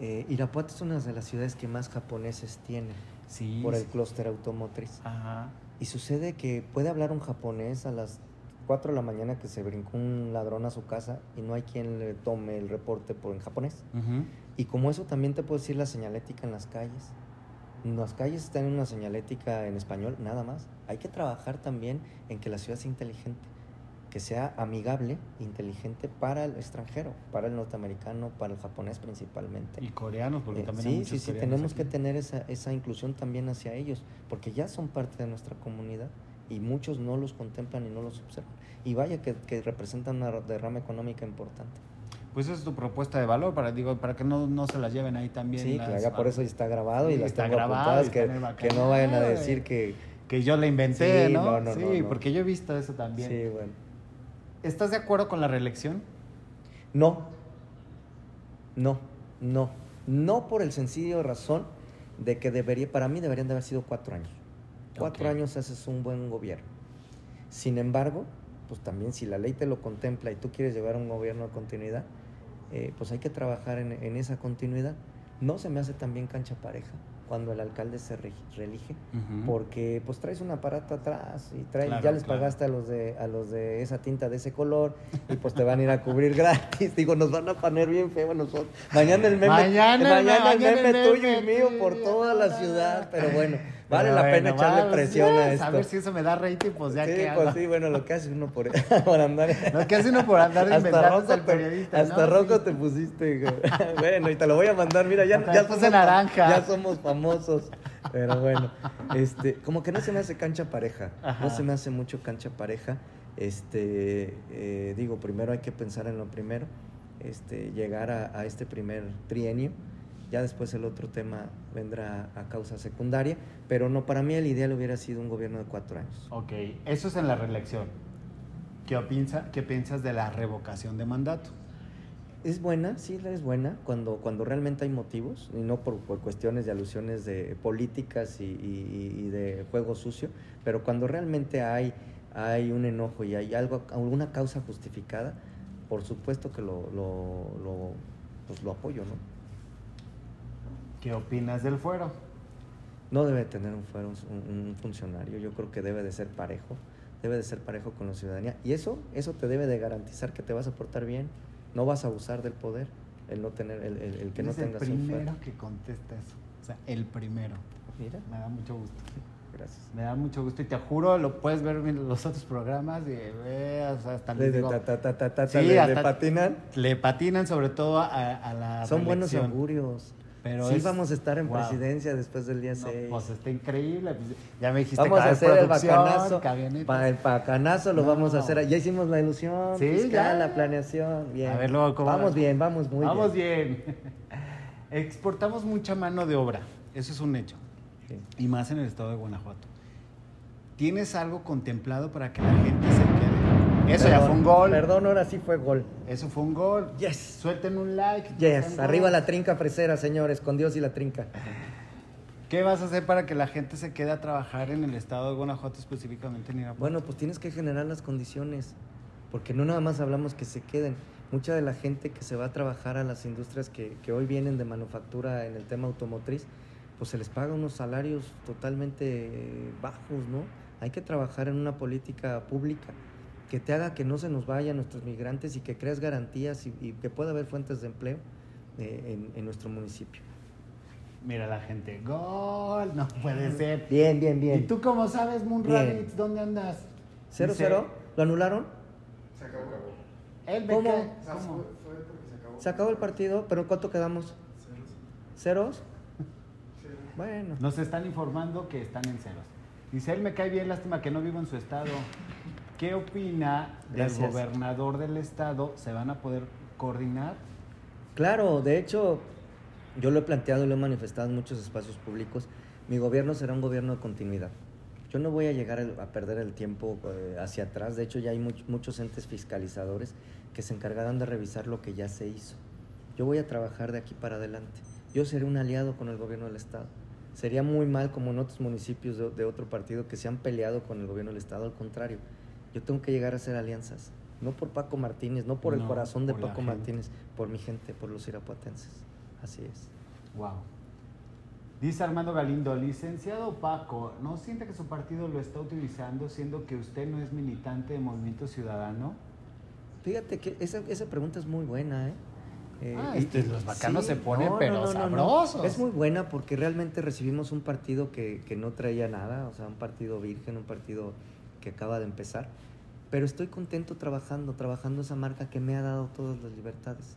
eh, Irapuato es una de las ciudades que más japoneses tiene Sí. por el sí. clúster automotriz. Ajá. Y sucede que puede hablar un japonés a las 4 de la mañana que se brincó un ladrón a su casa y no hay quien le tome el reporte por en japonés. Ujú. Y como eso también te puedo decir la señalética en las calles. Las calles están en una señalética en español, nada más. Hay que trabajar también en que la ciudad sea inteligente, que sea amigable, inteligente para el extranjero, para el norteamericano, para el japonés principalmente. Y coreanos, porque Eh, también hay sí, muchos sí, sí, tenemos aquí. que tener esa, esa inclusión también hacia ellos, porque ya son parte de nuestra comunidad y muchos no los contemplan y no los observan. Y vaya que, que representan una derrama económica importante. Pues esa es tu propuesta de valor para digo para que no, no se las lleven ahí también. Sí, las- claro, por eso está grabado y las está tengo grabado apuntadas, que, que no vayan a decir que... que yo la inventé, Sí, ¿no? no, no, sí, porque yo he visto eso también. Sí, bueno. ¿Estás de acuerdo con la reelección? No, no, no. No por el sencillo razón de que debería, para mí deberían de haber sido cuatro años. Cuatro Ok. años haces un buen gobierno. Sin embargo, pues también si la ley te lo contempla y tú quieres llevar un gobierno de continuidad, eh, pues hay que trabajar en, en esa continuidad. No se me hace también cancha pareja cuando el alcalde se re- reelige, porque pues traes un aparato atrás y traes, Claro, ya les claro. pagaste a los de a los de esa tinta de ese color y pues te van a ir a cubrir gratis. Digo, nos van a poner bien feo a nosotros. Mañana el meme, Mañana, mañana el meme el tuyo y meme mío por toda la ciudad, pero bueno, vale Pero la pena echarle vamos, presión a esto. A ver si eso me da rating, pues ya sí, que pues sí, bueno, lo que hace uno por, por andar. Lo que hace uno por andar rojo al periodista, hasta ¿no? rojo te pusiste. güey. bueno, y te lo voy a mandar, mira, ya, ya somos, naranja. ya somos famosos. Pero bueno, este, como que no se me hace cancha pareja. Ajá. No se me hace mucho cancha pareja. Este, eh, digo, primero hay que pensar en lo primero, este, llegar a, a este primer trienio. Ya después el otro tema vendrá a causa secundaria, pero no, para mí el ideal hubiera sido un gobierno de cuatro años. Ok, eso es en la reelección. ¿Qué, opinza- qué piensas de la revocación de mandato? Es buena, sí, es buena cuando, cuando realmente hay motivos y no por, por cuestiones de alusiones de políticas y, y- y de juego sucio, pero cuando realmente hay, hay un enojo y hay algo, alguna causa justificada, por supuesto que lo, lo, lo, pues lo apoyo, ¿no? ¿Qué opinas del fuero? No debe tener un fuero un, un funcionario, yo creo que debe de ser parejo, debe de ser parejo con la ciudadanía y eso, eso te debe de garantizar que te vas a portar bien, no vas a abusar del poder, el no tener, el, el- el que no el tengas un fuero. primero que contesta eso. O sea, el primero. Mira, Me da mucho gusto. gracias. Me da mucho gusto y te juro, lo puedes ver en los otros programas y veas hasta les De, digo, ta, ta, ta, ta, ta, Sí, le, hasta- patinan. le patinan sobre todo a, a la Son buenos reelección. augurios. Pero sí es- vamos a estar en wow. presidencia después del día No, 6. pues está increíble. pues, Ya me dijiste vamos que a hacer el bacanazo. Pa- el bacanazo lo No. vamos a hacer. Ya hicimos la ilusión Sí, fiscal, la planeación. Bien. A ver, luego, ¿cómo vamos va? bien, vamos muy Vamos bien. bien. Exportamos mucha mano de obra. Eso es un hecho. Sí. Y más en el estado de Guanajuato. ¿Tienes algo contemplado para que la gente se Eso ya Perdón, fue un gol. Perdón, ahora sí fue gol. Eso fue un gol. Yes. Suelten un like. Yes, arriba gol. la trinca fresera, señores, con Dios y la trinca. ¿Qué vas a hacer para que la gente se quede a trabajar en el estado de Guanajuato, específicamente en Irapuato? Bueno, pues tienes que generar las condiciones, porque no nada más hablamos que se queden. mucha de la gente que se va a trabajar a las industrias que, que hoy vienen de manufactura en el tema automotriz, pues se les paga unos salarios totalmente bajos, ¿no? Hay que trabajar en una política pública que te haga que no se nos vayan nuestros migrantes y que crees garantías y, y que pueda haber fuentes de empleo eh, en, en nuestro municipio. Mira la gente, gol, no puede ser. Bien, bien, bien. ¿Y tú cómo sabes, Moon. Rabbits, dónde andas? ¿Cero, Dice, cero? ¿Lo anularon? Se acabó. Él me ¿Cómo? ¿cómo? se acabó. Se acabó el partido, pero ¿cuánto quedamos? Ceros. ¿Ceros? Cero. Bueno. Nos están informando que están en ceros. Dice, él me cae bien, lástima que no vivo en su estado. ¿Qué opina del Gracias. gobernador del estado? ¿Se van a poder coordinar? Claro, de hecho, yo lo he planteado y lo he manifestado en muchos espacios públicos. Mi gobierno será un gobierno de continuidad. Yo no voy a llegar a perder el tiempo eh, hacia atrás. De hecho, ya hay much- muchos entes fiscalizadores que se encargarán de revisar lo que ya se hizo. Yo voy a trabajar de aquí para adelante. Yo seré un aliado con el gobierno del Estado. Sería muy mal como en otros municipios de otro partido que se han peleado con el gobierno del Estado. Al contrario, yo tengo que llegar a hacer alianzas. No por Paco Martínez, no por el corazón de Paco. Martínez, por mi gente, por los irapuatenses. Así es. Wow. Dice Armando Galindo, licenciado Paco, ¿no siente que su partido lo está utilizando siendo que usted no es militante de Movimiento Ciudadano? Fíjate que esa, esa pregunta es muy buena, ¿eh? Eh, Ah, este, y- los bacanos se ponen, pero no. sabrosos. Es muy buena porque realmente recibimos un partido que, que no traía nada, o sea, un partido virgen, un partido que acaba de empezar. Pero estoy contento trabajando, trabajando esa marca que me ha dado todas las libertades.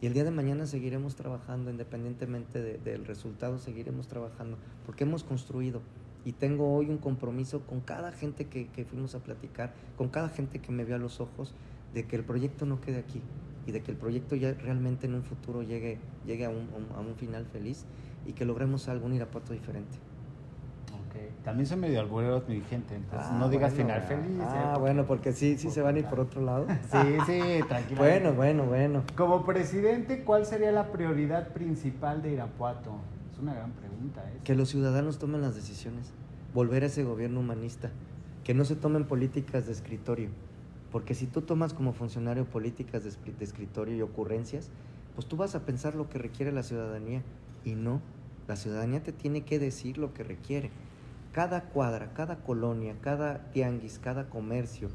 Y el día de mañana seguiremos trabajando, independientemente de- del resultado, seguiremos trabajando, porque hemos construido. Y tengo hoy un compromiso con cada gente que, que fuimos a platicar, con cada gente que me vio a los ojos, de que el proyecto no quede aquí y de que el proyecto ya realmente en un futuro llegue, llegue a, un, a un final feliz y que logremos algún Irapuato diferente. También son medio albureros mi gente, entonces Ah, no digas bueno, final feliz. Ah, ¿eh? Porque- bueno, porque sí, sí se van a ir por otro lado. Sí, sí, tranquilo. bueno, bueno, bueno. Como presidente, ¿cuál sería la prioridad principal de Irapuato? Es una gran pregunta, ¿eh? Que los ciudadanos tomen las decisiones, volver a ese gobierno humanista, que no se tomen políticas de escritorio, porque si tú tomas como funcionario políticas de, de escritorio y ocurrencias, pues tú vas a pensar lo que requiere la ciudadanía y no, la ciudadanía te tiene que decir lo que requiere. Cada cuadra, cada colonia, cada tianguis, cada comercio,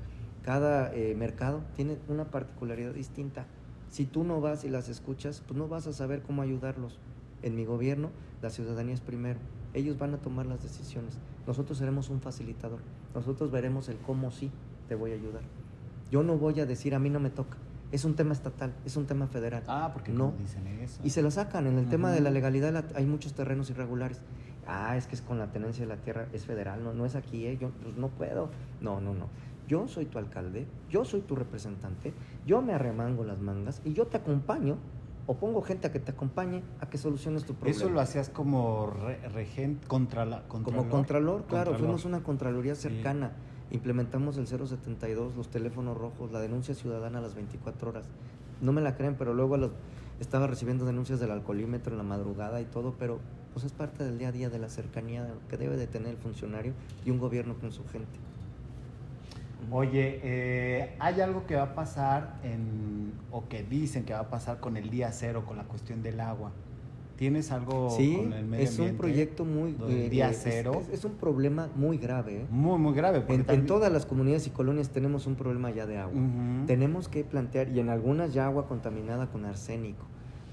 cada eh, mercado tiene una particularidad distinta. Si tú no vas y las escuchas, pues no vas a saber cómo ayudarlos. En mi gobierno, la ciudadanía es primero. Ellos van a tomar las decisiones. Nosotros seremos un facilitador. Nosotros veremos el cómo sí te voy a ayudar. Yo no voy a decir a mí no me toca. Es un tema estatal, es un tema federal. Ah, porque no. dicen eso. Y se lo sacan. En el tema de la legalidad hay muchos terrenos irregulares. Ah, es que es con la tenencia de la tierra, es federal, no, no es aquí, ¿eh? yo pues, no puedo. No, no, no. Yo soy tu alcalde, yo soy tu representante, yo me arremango las mangas y yo te acompaño o pongo gente a que te acompañe a que soluciones tu problema. Eso lo hacías como re- regente contra la Como contralor, claro, Contralor. fuimos una contraloría Sí. cercana. Implementamos el 072, los teléfonos rojos, la denuncia ciudadana a las 24 horas. No me la creen, pero luego a los- estaba recibiendo denuncias del alcoholímetro en la madrugada y todo, pero pues es parte del día a día de la cercanía que debe de tener el funcionario y un gobierno con su gente. Oye, eh, ¿hay algo que va a pasar en, o que dicen que va a pasar con el día cero, con la cuestión del agua? ¿Tienes algo Sí, con el medio es un proyecto muy... Eh, día cero. Es, es un problema muy grave. ¿eh? Muy, muy grave. porque En, en también- todas las comunidades y colonias tenemos un problema ya de agua. Tenemos que plantear, y en algunas ya agua contaminada con arsénico,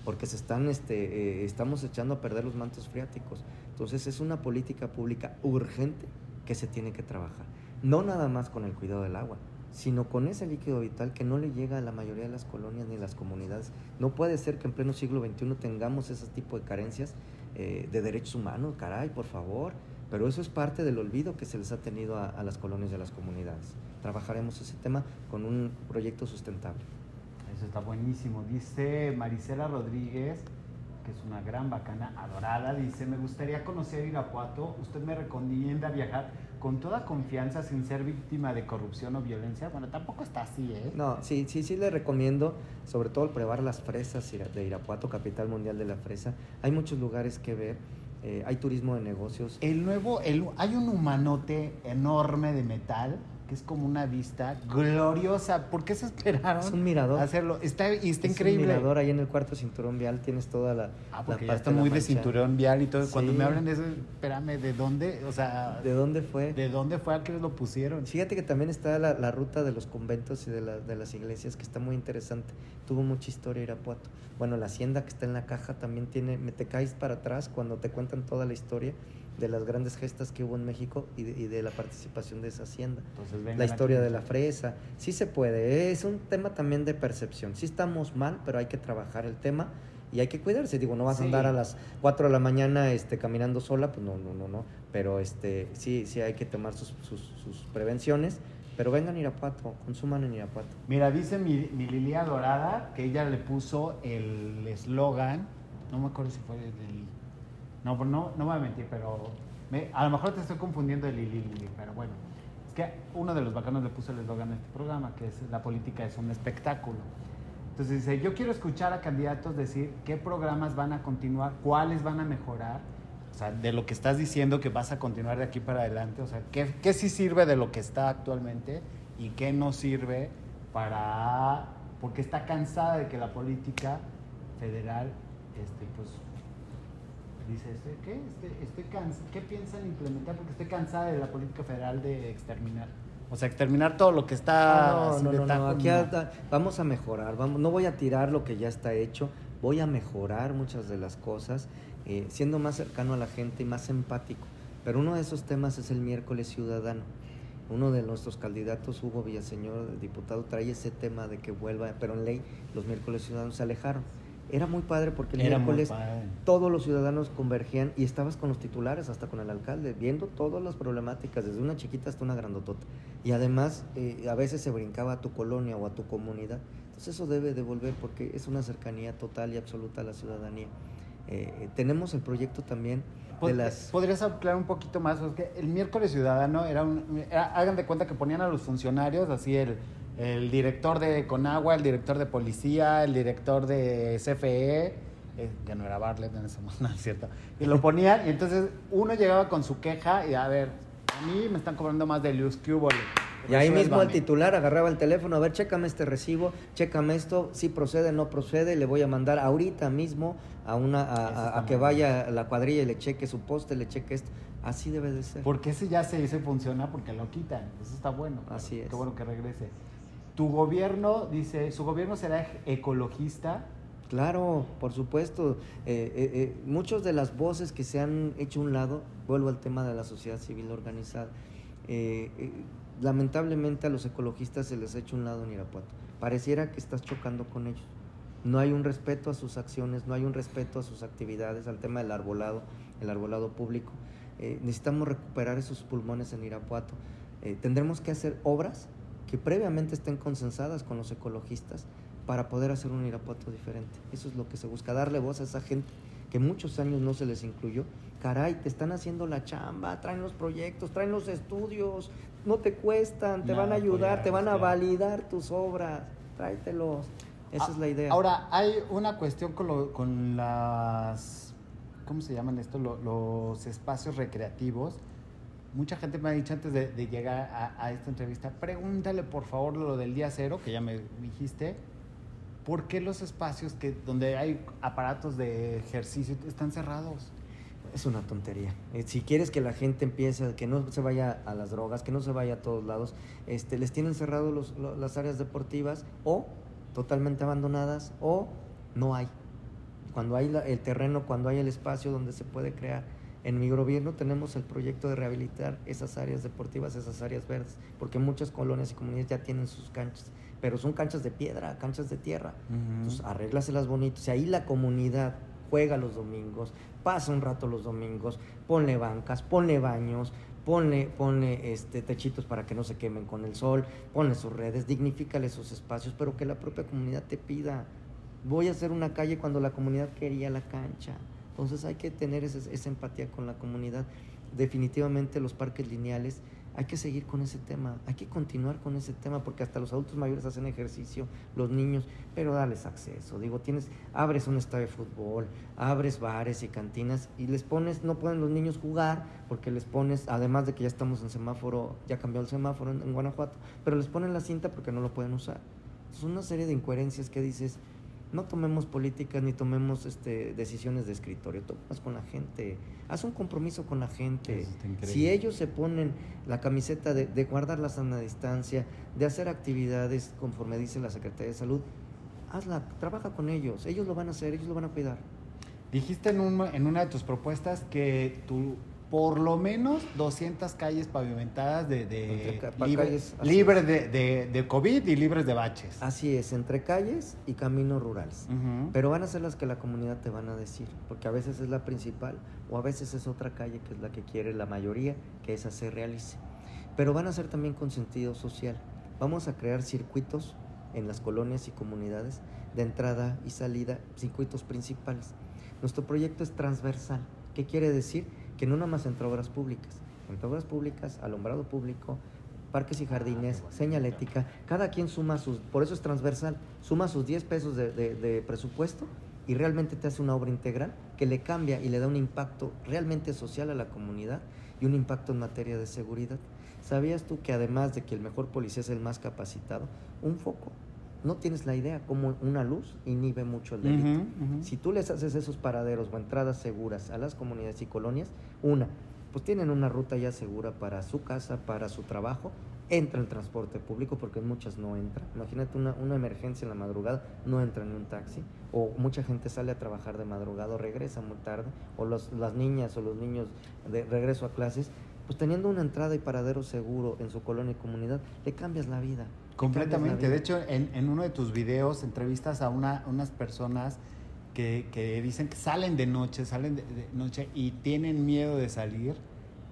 porque se están, este, eh, estamos echando a perder los mantos freáticos. Entonces es una política pública urgente que se tiene que trabajar. No nada más con el cuidado del agua, sino con ese líquido vital que no le llega a la mayoría de las colonias ni las comunidades. No puede ser que en pleno siglo XXI tengamos ese tipo de carencias eh, de derechos humanos, caray, por favor. Pero eso es parte del olvido que se les ha tenido a, a las colonias y a las comunidades. Trabajaremos ese tema con un proyecto sustentable. Eso está buenísimo. Dice Marisela Rodríguez, que es una gran bacana adorada, dice, me gustaría conocer Irapuato. ¿Usted me recomienda viajar con toda confianza sin ser víctima de corrupción o violencia? Bueno, tampoco está así, ¿eh? No, sí, sí, sí le recomiendo, sobre todo el probar las fresas de Irapuato, capital mundial de la fresa. Hay muchos lugares que ver, eh, hay turismo de negocios. El nuevo, el, hay un humanote enorme de metal que es como una vista gloriosa. ¿Por qué se esperaron? Es un mirador. Hacerlo. Está, y está Es increíble. Un mirador ahí en el cuarto cinturón vial tienes toda la. Ah, porque la ya está muy de cinturón vial y todo. Cuando me hablan de eso, espérame, ¿de dónde? O sea, ¿De dónde fue? ¿de dónde fue a que lo pusieron? Fíjate que también está la, la ruta de los conventos y de, la- de las iglesias, que está muy interesante. Tuvo mucha historia Irapuato. Bueno, la hacienda que está en la caja también tiene, me te caes para atrás cuando te cuentan toda la historia de las grandes gestas que hubo en México y de, y de la participación de esa hacienda. Entonces, La historia aquí. de la fresa. Sí se puede, es un tema también de percepción. Sí estamos mal, pero hay que trabajar el tema y hay que cuidarse. Digo, no vas Sí. a andar a las 4 de la mañana este, caminando sola, pues no, no, no, no. Pero este, sí, sí hay que tomar sus, sus, sus prevenciones. Pero vengan a Irapuato, consuman en Irapuato. Mira, dice mi, mi Lilia Dorada que ella le puso el eslogan, no me acuerdo si fue del... No, no, no voy a mentir, pero me- a lo mejor te estoy confundiendo de Lili Lili, pero bueno. Es que uno de los bacanos le puso el eslogan a este programa, que es la política es un espectáculo. Entonces dice, yo quiero escuchar a candidatos decir qué programas van a continuar, cuáles van a mejorar. O sea, de lo que estás diciendo que vas a continuar de aquí para adelante. O sea, qué, qué sí sirve de lo que está actualmente y qué no sirve para... Porque está cansada de que la política federal, este, pues, dice, este, ¿qué? Este, estoy cans- ¿Qué piensan implementar? Porque estoy cansada de la política federal de exterminar. O sea, exterminar todo lo que está... Ah, no, no, no, Aquí a- vamos a mejorar. Vamos, no voy a tirar lo que ya está hecho. Voy a mejorar muchas de las cosas, eh, siendo más cercano a la gente y más empático. Pero uno de esos temas es el miércoles ciudadano. Uno de nuestros candidatos, Hugo Villaseñor, diputado, trae ese tema de que vuelva, pero en ley los miércoles ciudadanos se alejaron. Era muy padre porque el Era miércoles todos los ciudadanos convergían y estabas con los titulares, hasta con el alcalde, viendo todas las problemáticas, desde una chiquita hasta una grandotota. Y además, eh, a veces se brincaba a tu colonia o a tu comunidad. Entonces eso debe de volver porque es una cercanía total y absoluta a la ciudadanía. Eh, eh, tenemos el proyecto también de las... ¿Podrías aclarar un poquito más? Es que el miércoles ciudadano era un... era- hagan de cuenta que ponían a los funcionarios, así el, el director de Conagua, el director de policía, el director de CFE, eh, que no era Bartlett en ese momento, no es cierto. Y lo ponían y entonces uno llegaba con su queja y a ver, a mí me están cobrando más de luz hubo. Y ahí mismo el titular agarraba el teléfono, a ver, chécame este recibo, chécame esto, si procede, no procede, le voy a mandar ahorita mismo a una a, que vaya a la cuadrilla y le cheque su poste, le cheque esto. Así debe de ser. Porque ese ya se dice funciona porque lo quitan. Eso está bueno. Así es. Qué bueno que regrese. Tu gobierno, dice, su gobierno será ecologista. Claro, por supuesto. Eh, eh, eh, muchas de las voces que se han hecho un lado, vuelvo al tema de la sociedad civil organizada. eh, lamentablemente a los ecologistas se les ha hecho un lado en Irapuato. Pareciera que estás chocando con ellos. No hay un respeto a sus acciones, no hay un respeto a sus actividades, al tema del arbolado, el arbolado público. Necesitamos recuperar esos pulmones en Irapuato. Tendremos que hacer obras que previamente estén consensadas con los ecologistas para poder hacer un Irapuato diferente. Eso es lo que se busca, darle voz a esa gente que muchos años no se les incluyó. Caray, te están haciendo la chamba, traen los proyectos, traen los estudios, no te cuestan, te van a ayudar, te van a claro. validar tus obras, tráetelos. Esa Ah, es la idea. Ahora, hay una cuestión con, lo- con las. ¿Cómo se llaman esto? Lo- los espacios recreativos. Mucha gente me ha dicho antes de, llegar a, esta entrevista, pregúntale por favor lo del día cero, que ya me dijiste. ¿Por qué los espacios que donde hay aparatos de ejercicio están cerrados? Es una tontería. Eh, si quieres que la gente empiece, que no se vaya a las drogas, que no se vaya a todos lados, este, les tienen cerrado los- lo- las áreas deportivas o totalmente abandonadas o no hay. Cuando hay el terreno, cuando hay el espacio donde se puede crear. En mi gobierno tenemos el proyecto de rehabilitar esas áreas deportivas, esas áreas verdes, porque muchas colonias y comunidades ya tienen sus canchas, pero son canchas de piedra, canchas de tierra. Entonces, arréglaselas bonitos. Y ahí la comunidad juega los domingos, pasa un rato los domingos, ponle bancas, ponle baños, ponle, ponle este, techitos para que no se quemen con el sol, ponle sus redes, dignifícale esos espacios, pero que la propia comunidad te pida. Voy a hacer una calle cuando la comunidad quería la cancha. Entonces hay que tener ese- esa empatía con la comunidad. Definitivamente los parques lineales hay que seguir con ese tema, hay que continuar con ese tema, porque hasta los adultos mayores hacen ejercicio, los niños, pero dales acceso. Digo, tienes, abres un estadio de fútbol, abres bares y cantinas y les pones, no pueden los niños jugar porque les pones, además de que ya estamos en semáforo, ya cambió el semáforo en, en Guanajuato, pero les ponen la cinta porque no lo pueden usar. Es una serie de incoherencias que dices, no tomemos políticas ni tomemos este, decisiones de escritorio, tomas con la gente, haz un compromiso con la gente. Si ellos se ponen la camiseta de, de guardar la sana distancia, de hacer actividades conforme dice la Secretaría de Salud, hazla, trabaja con ellos, ellos lo van a hacer, ellos lo van a cuidar. Dijiste en, un- en una de tus propuestas que tú, por lo menos 200 calles pavimentadas de, de libre, calles, es. de, de- de COVID y libres de baches. Así es, entre calles y caminos rurales. Ujú. Pero van a ser las que la comunidad te van a decir, porque a veces es la principal o a veces es otra calle que es la que quiere la mayoría que esa se realice. Pero van a ser también con sentido social. Vamos a crear circuitos en las colonias y comunidades de entrada y salida, circuitos principales. Nuestro proyecto es transversal. ¿Qué quiere decir? Que no nada más entre obras públicas, entre obras públicas, alumbrado público, parques y jardines, señalética, cada quien suma sus, por eso es transversal, suma sus 10 pesos de, de- de presupuesto y realmente te hace una obra integral que le cambia y le da un impacto realmente social a la comunidad y un impacto en materia de seguridad. ¿Sabías tú que además de que el mejor policía es el más capacitado, un foco? No tienes la idea cómo una luz inhibe mucho el delito. Si tú les haces esos paraderos o entradas seguras a las comunidades y colonias, una, pues tienen una ruta ya segura para su casa, para su trabajo, entra el transporte público porque muchas no entra. Imagínate una, una emergencia en la madrugada, no entra ni un taxi, o mucha gente sale a trabajar de madrugada o regresa muy tarde, o los- las niñas o los niños de regreso a clases, pues teniendo una entrada y paradero seguro en su colonia y comunidad, le cambias la vida. Completamente. De hecho, en, en uno de tus videos entrevistas a una, unas personas que, que dicen que salen de noche, salen de, de noche y tienen miedo de salir.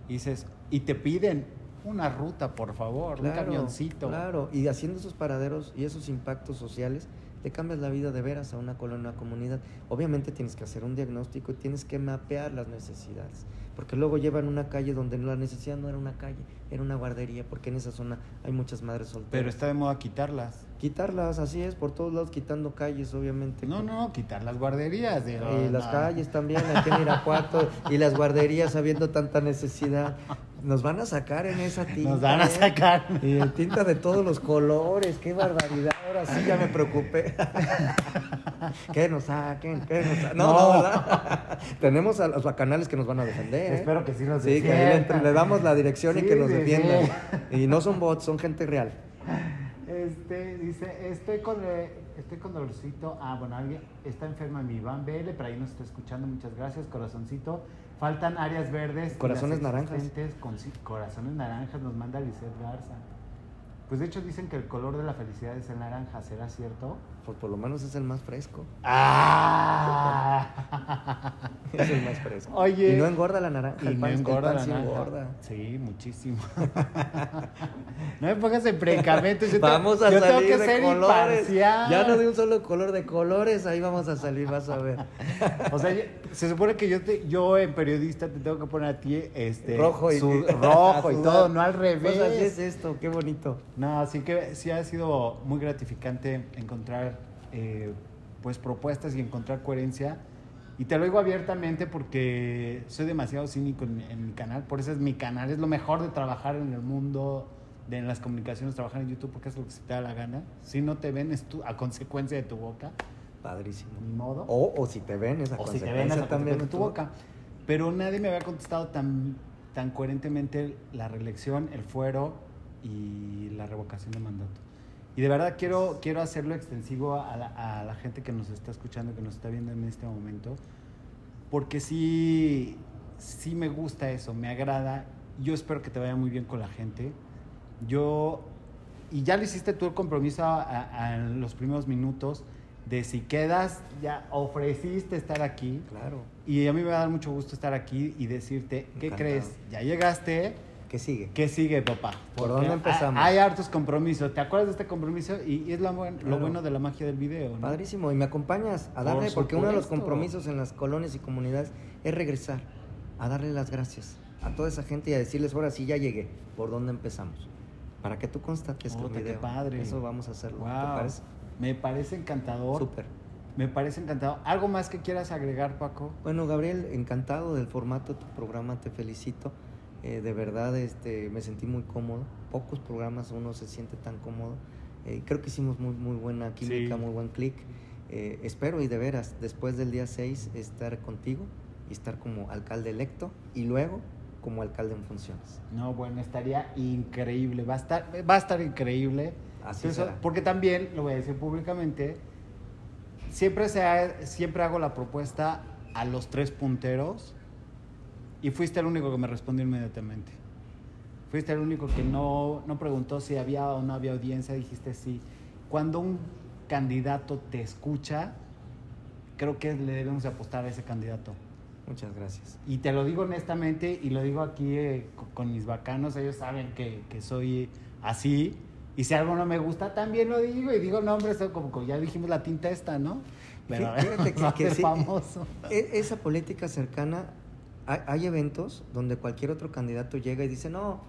Y dices, y te piden una ruta, por favor, un camioncito. Claro, y haciendo esos paraderos y esos impactos sociales, te cambias la vida de veras a una colonia, una comunidad. Obviamente tienes que hacer un diagnóstico y tienes que mapear las necesidades. Porque luego llevan una calle donde la necesidad no era una calle, era una guardería, porque en esa zona hay muchas madres solteras. Pero está de moda quitarlas. Quitarlas, así es, por todos lados quitando calles, obviamente. No, no, quitar las guarderías. digo, y las calles también, aquí en Irapuato, y las guarderías habiendo tanta necesidad. Nos van a sacar en esa tinta. Nos van a ¿eh? sacar. Y tinta de todos los colores, qué barbaridad. Ahora sí ya me preocupé. que nos saquen, que nos saquen. No, no, No. ¿verdad? Tenemos a los bacanales que nos van a defender. ¿eh? Espero que sí nos Sí, que le, damos la dirección y que nos defiendan. sí. Y no son bots, son gente real. Este, dice, estoy con, estoy con dolorcito. Ah, bueno, alguien está enferma mi Iván BL, pero ahí nos está escuchando. Muchas gracias, corazoncito. Faltan áreas verdes. Corazones naranjas. Con, corazones naranjas nos manda Lizeth Garza. Pues de hecho dicen que el color de la felicidad es el naranja, ¿será cierto? Pues por lo menos es el más fresco. ¡Ah! Es el más fresco. Oye. Y no engorda la naranja. Y el no el engorda pan la sí naranja. engorda. Sí, muchísimo. no me pongas en predicamentos. yo Vamos a yo tengo que de ser colores. imparcial. Ya no de un solo color de colores, ahí vamos a salir, vas a ver. O sea, se supone que yo te, yo en periodista te tengo que poner a ti este rojo y su- rojo y a todo, no al revés. Pues así es esto, qué bonito. No, así que sí ha sido muy gratificante encontrar eh, pues propuestas y encontrar coherencia. Y te lo digo abiertamente porque soy demasiado cínico en, en mi canal. Por eso es mi canal. Es lo mejor de trabajar en el mundo, de en las comunicaciones, trabajar en YouTube, porque es lo que se te da la gana. Si no te ven, es tu- a consecuencia de tu boca. Padrísimo. Ni modo. O, o si te ven, esa o si te ven consecuencia esa también en tu boca. Pero nadie me había contestado tan, tan coherentemente la reelección, el fuero y la revocación de mandato. Y de verdad quiero, quiero hacerlo extensivo a la, a la gente que nos está escuchando, que nos está viendo en este momento, porque sí, sí me gusta eso, me agrada. Yo espero que te vaya muy bien con la gente. Yo, y ya lo hiciste tú el compromiso a, a- a los primeros minutos de si quedas, ya ofreciste estar aquí. Claro. Y a mí me va a dar mucho gusto estar aquí y decirte, ¿qué Encantado. crees? Ya llegaste, ¿Qué sigue? ¿qué sigue, papá? ¿Por Porque dónde empezamos? Hay, hay hartos compromisos. ¿Te acuerdas de este compromiso? Y, y es lo, buen- lo Claro. bueno de la magia del video. ¿no? Padrísimo. Y me acompañas a Por darle, porque uno de los compromisos en las colonias y comunidades es regresar, a darle las gracias. a toda esa gente y a decirles, ahora sí ya llegué, ¿por dónde empezamos? Para que tú constates que Puta, un qué video. padre. Eso vamos a hacerlo. ¿Te parece? Me parece encantador. Súper. Me parece encantador. ¿Algo más que quieras agregar, Paco? Bueno, Gabriel, encantado del formato de tu programa, te felicito. Eh, de verdad, este, me sentí muy cómodo. Pocos programas uno se siente tan cómodo. Eh, creo que hicimos muy, muy buena química, Sí. muy buen clic. Eh, espero y de veras, después del día 6, estar contigo y estar como alcalde electo y luego como alcalde en funciones. No, bueno, estaría increíble. Va a estar, va a estar increíble. Así Eso- será. Porque también, lo voy a decir públicamente, siempre, se ha- siempre hago la propuesta a los tres punteros y fuiste el único que me respondió inmediatamente. Fuiste el único que no, no preguntó si había o no había audiencia, dijiste sí. Cuando un candidato te escucha, creo que le debemos apostar a ese candidato. Muchas gracias. Y te lo digo honestamente y lo digo aquí eh, co- con mis bacanos, ellos saben que, que soy así. Y si algo no me gusta, también lo digo y digo nombres, como, como ya dijimos la tinta esta, ¿no? Pero, Fíjate que, no que sí, famoso. e- esa política cercana, hay, hay eventos donde cualquier otro candidato llega y dice, no,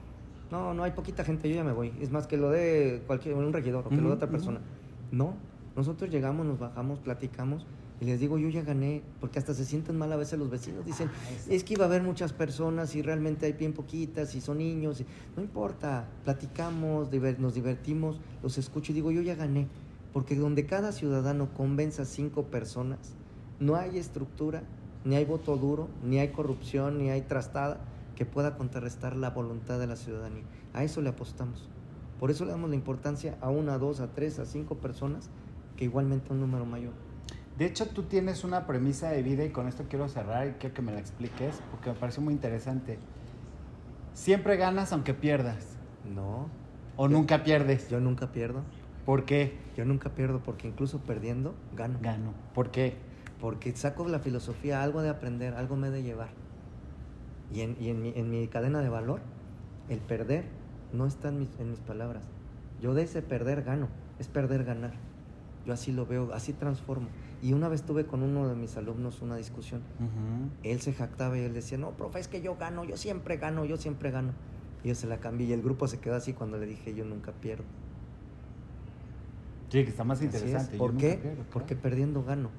no, no hay poquita gente, yo ya me voy. Es más que lo de cualquier, un regidor o que lo de otra persona. No, nosotros llegamos, nos bajamos, platicamos y les digo, yo ya gané, porque hasta se sienten mal a veces los vecinos. Dicen, Ah, es que iba a haber muchas personas y realmente hay bien poquitas y son niños. y- No importa, platicamos, diver- nos divertimos, los escucho y digo, yo ya gané. Porque donde cada ciudadano convenza a cinco personas, no hay estructura, ni hay voto duro, ni hay corrupción, ni hay trastada que pueda contrarrestar la voluntad de la ciudadanía. A eso le apostamos. Por eso le damos la importancia a una, a dos, a tres, a cinco personas que igualmente un número mayor. De hecho, tú tienes una premisa de vida y con esto quiero cerrar y quiero que me la expliques porque me pareció muy interesante. Siempre ganas aunque pierdas. No, O nunca pierdes. yo nunca pierdo. ¿Por qué? Yo nunca pierdo porque incluso perdiendo gano. Gano. ¿Por qué? Porque saco la filosofía algo de aprender, algo me he de llevar. Y en, y en, mi, en mi cadena de valor, el perder no está en mis, en mis palabras. Yo de ese perder gano, es perder ganar. Yo así lo veo, así transformo. Y una vez tuve con uno de mis alumnos una discusión. Ujú. Él se jactaba y él decía, no, profe, es que yo gano, yo siempre gano, yo siempre gano. Y yo se la cambié y el grupo se quedó así cuando le dije, yo nunca pierdo. Sí, que está más es. interesante. Yo ¿Por nunca qué? pierdo, claro. Porque perdiendo gano,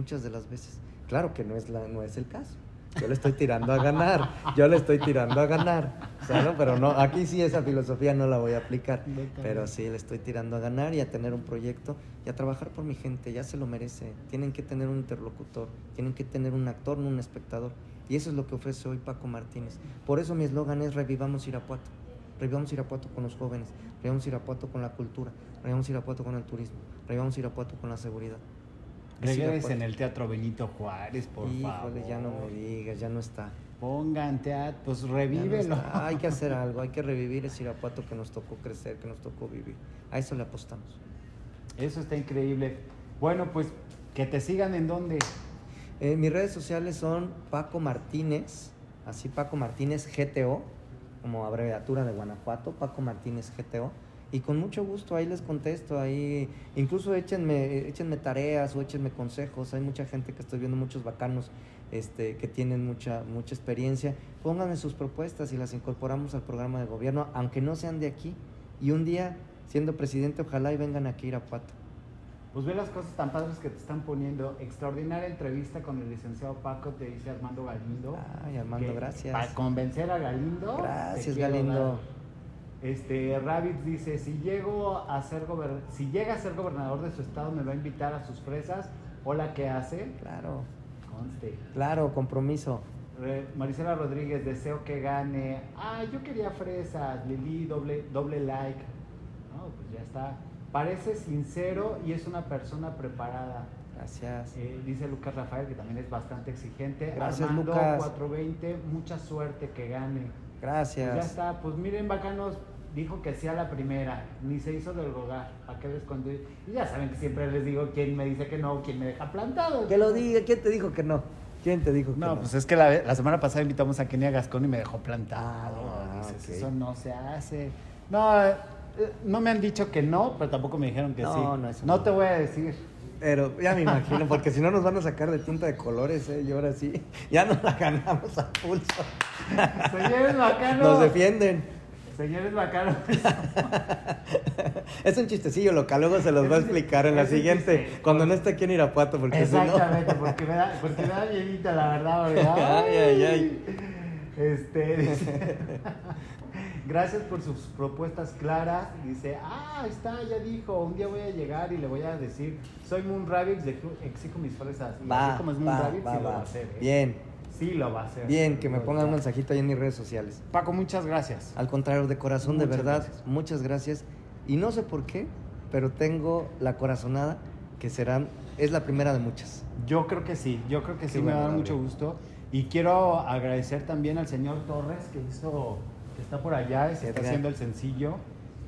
muchas de las veces. Claro que no es, la, no es el caso. Yo le estoy tirando a ganar, yo le estoy tirando a ganar, ¿sabes? Pero no, aquí sí esa filosofía no la voy a aplicar, pero sí le estoy tirando a ganar y a tener un proyecto y a trabajar por mi gente, ya se lo merece. Tienen que tener un interlocutor, tienen que tener un actor, no un espectador. Y eso es lo que ofrece hoy Paco Martínez. Por eso mi eslogan es Revivamos Irapuato. Revivamos Irapuato con los jóvenes, revivamos Irapuato con la cultura, revivamos Irapuato con el turismo, revivamos Irapuato con la seguridad. Es Regresen Irapuato. en el Teatro Benito Juárez, por Híjole, favor. ya no me digas, ya no está. Pongan teatro, pues no revívelo. Hay que hacer algo, hay que revivir ese Irapuato que nos tocó crecer, que nos tocó vivir. A eso le apostamos. Eso está increíble. Bueno, pues que te sigan en donde. Eh, mis redes sociales son Paco Martínez, así Paco Martínez GTO, como abreviatura de Guanajuato, Paco Martínez GTO. Y con mucho gusto ahí les contesto, ahí incluso échenme, échenme tareas o échenme consejos. Hay mucha gente que estoy viendo, muchos bacanos este, que tienen mucha, mucha experiencia. Pónganme sus propuestas y las incorporamos al programa de gobierno, aunque no sean de aquí. Y un día, siendo presidente, ojalá y vengan aquí a Irapuato. Pues ve las cosas tan padres que te están poniendo. Extraordinaria entrevista con el licenciado Paco, te dice Armando Galindo. Ay, Armando, gracias. Para convencer a Galindo. Gracias, Galindo. dar. Este, Rabbit dice, si llego a ser gober- si llega a ser gobernador de su estado, me va a invitar a sus fresas. Hola, ¿qué hace? Claro, Conste. claro, compromiso. Re- Marisela Rodríguez, deseo que gane. Ah, yo quería fresas. Lili, doble, doble like. No, pues ya está. Parece sincero y es una persona preparada. Gracias. Eh, dice Lucas Rafael, que también es bastante exigente. Gracias, Armando Lucas. 420, mucha suerte que gane. Pues Gracias. ya está, pues miren, bacanos, dijo que sí a la primera, ni se hizo del rogar. ¿Para qué les cuento? Y ya saben que siempre les digo quién me dice que no, quién me deja plantado. Que lo diga, ¿quién te dijo que no? ¿Quién te dijo que no? No, pues es que la, la semana pasada invitamos a Kenia Gascón y me dejó plantado. Ah, Dices. Eso no se hace. No, eh, no me han dicho que no, pero tampoco me dijeron que No, sí. no, eso no no. te voy a decir. Pero ya me imagino, porque si no nos van a sacar de tinta de colores, ¿eh? Y ahora sí, ya nos la ganamos a pulso. Señores bacanos. Nos defienden. Señores bacanos. Es un chistecillo local, luego se los va a explicar en la siguiente, chiste. cuando no esté aquí en Irapuato, porque si no... Exactamente, porque me da, porque me da miedito, la verdad, ¿verdad? Ay, ay, ay. Este, dice, gracias por sus propuestas claras. Dice, ah, está, ya dijo, un día voy a llegar y le voy a decir, soy Moon Rabbit, exijo mis fresas. Y Va, así como es Moon va, Rabbit, va, sí lo va. a hacer. ¿eh? Bien, Sí lo va a hacer. bien, que me pongan un mensajito ahí en mis redes sociales. Paco, muchas gracias. Al contrario, de corazón, de verdad, gracias. muchas gracias. Y no sé por qué, pero tengo la corazonada que serán, es la primera de muchas. Yo creo que sí, yo creo que sí Qué me va a dar mucho gusto. Y quiero agradecer también al señor Torres que hizo, que está por allá, se está haciendo el sencillo.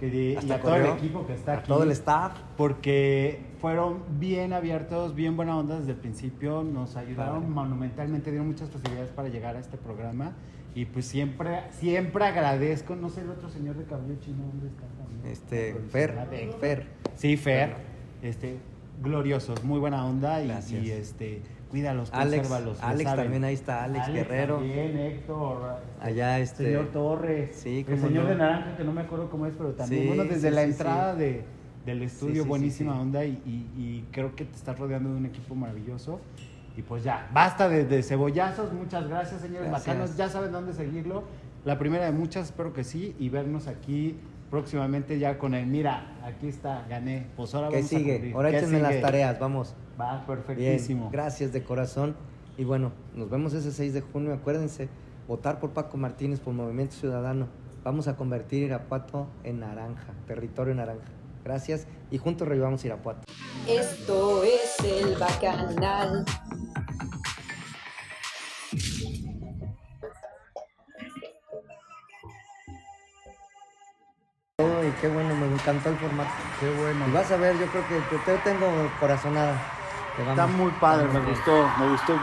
Que de- y Hasta a todo el equipo que está a aquí. todo el staff. Porque fueron bien abiertos, bien buena onda desde el principio, nos ayudaron monumentalmente, dieron muchas posibilidades para llegar a este programa. Y pues siempre, siempre agradezco, no sé el otro señor de cabello chino, ¿dónde está también? Este, Fer, Fer. Sí, Fer. Este, gloriosos, muy buena onda y, y, este, cuídalos, Alex, consérvalos. Alex también ahí está, Alex, Guerrero. También, Héctor. Allá este... Señor Torres. Sí, el señor no. de Naranja, que no me acuerdo cómo es, pero también, Sí, bueno, desde sí, la sí, entrada de, del estudio, buenísima onda y, y- y creo que te estás rodeando de un equipo maravilloso. Y pues ya, basta de, de cebollazos. Muchas gracias, señores Gracias. bacanos. Ya saben dónde seguirlo. La primera de muchas, espero que sí. Y vernos aquí próximamente ya con él. Mira, aquí está, gané. Pues ahora ¿Qué vamos a sigue? cumplir. Ahora ¿Qué échenme las tareas, vamos. Va, Bien, perfectísimo. gracias de corazón. Y bueno, nos vemos ese 6 de junio. Acuérdense, votar por Paco Martínez, por Movimiento Ciudadano. Vamos a convertir Irapuato en naranja, territorio naranja. Gracias y juntos revivamos Irapuato. Esto es el bacanal. Uy, qué bueno, me encantó el formato. Qué bueno. Y vas a ver, yo creo que te, te tengo corazonada. Está muy padre, me gustó, me gustó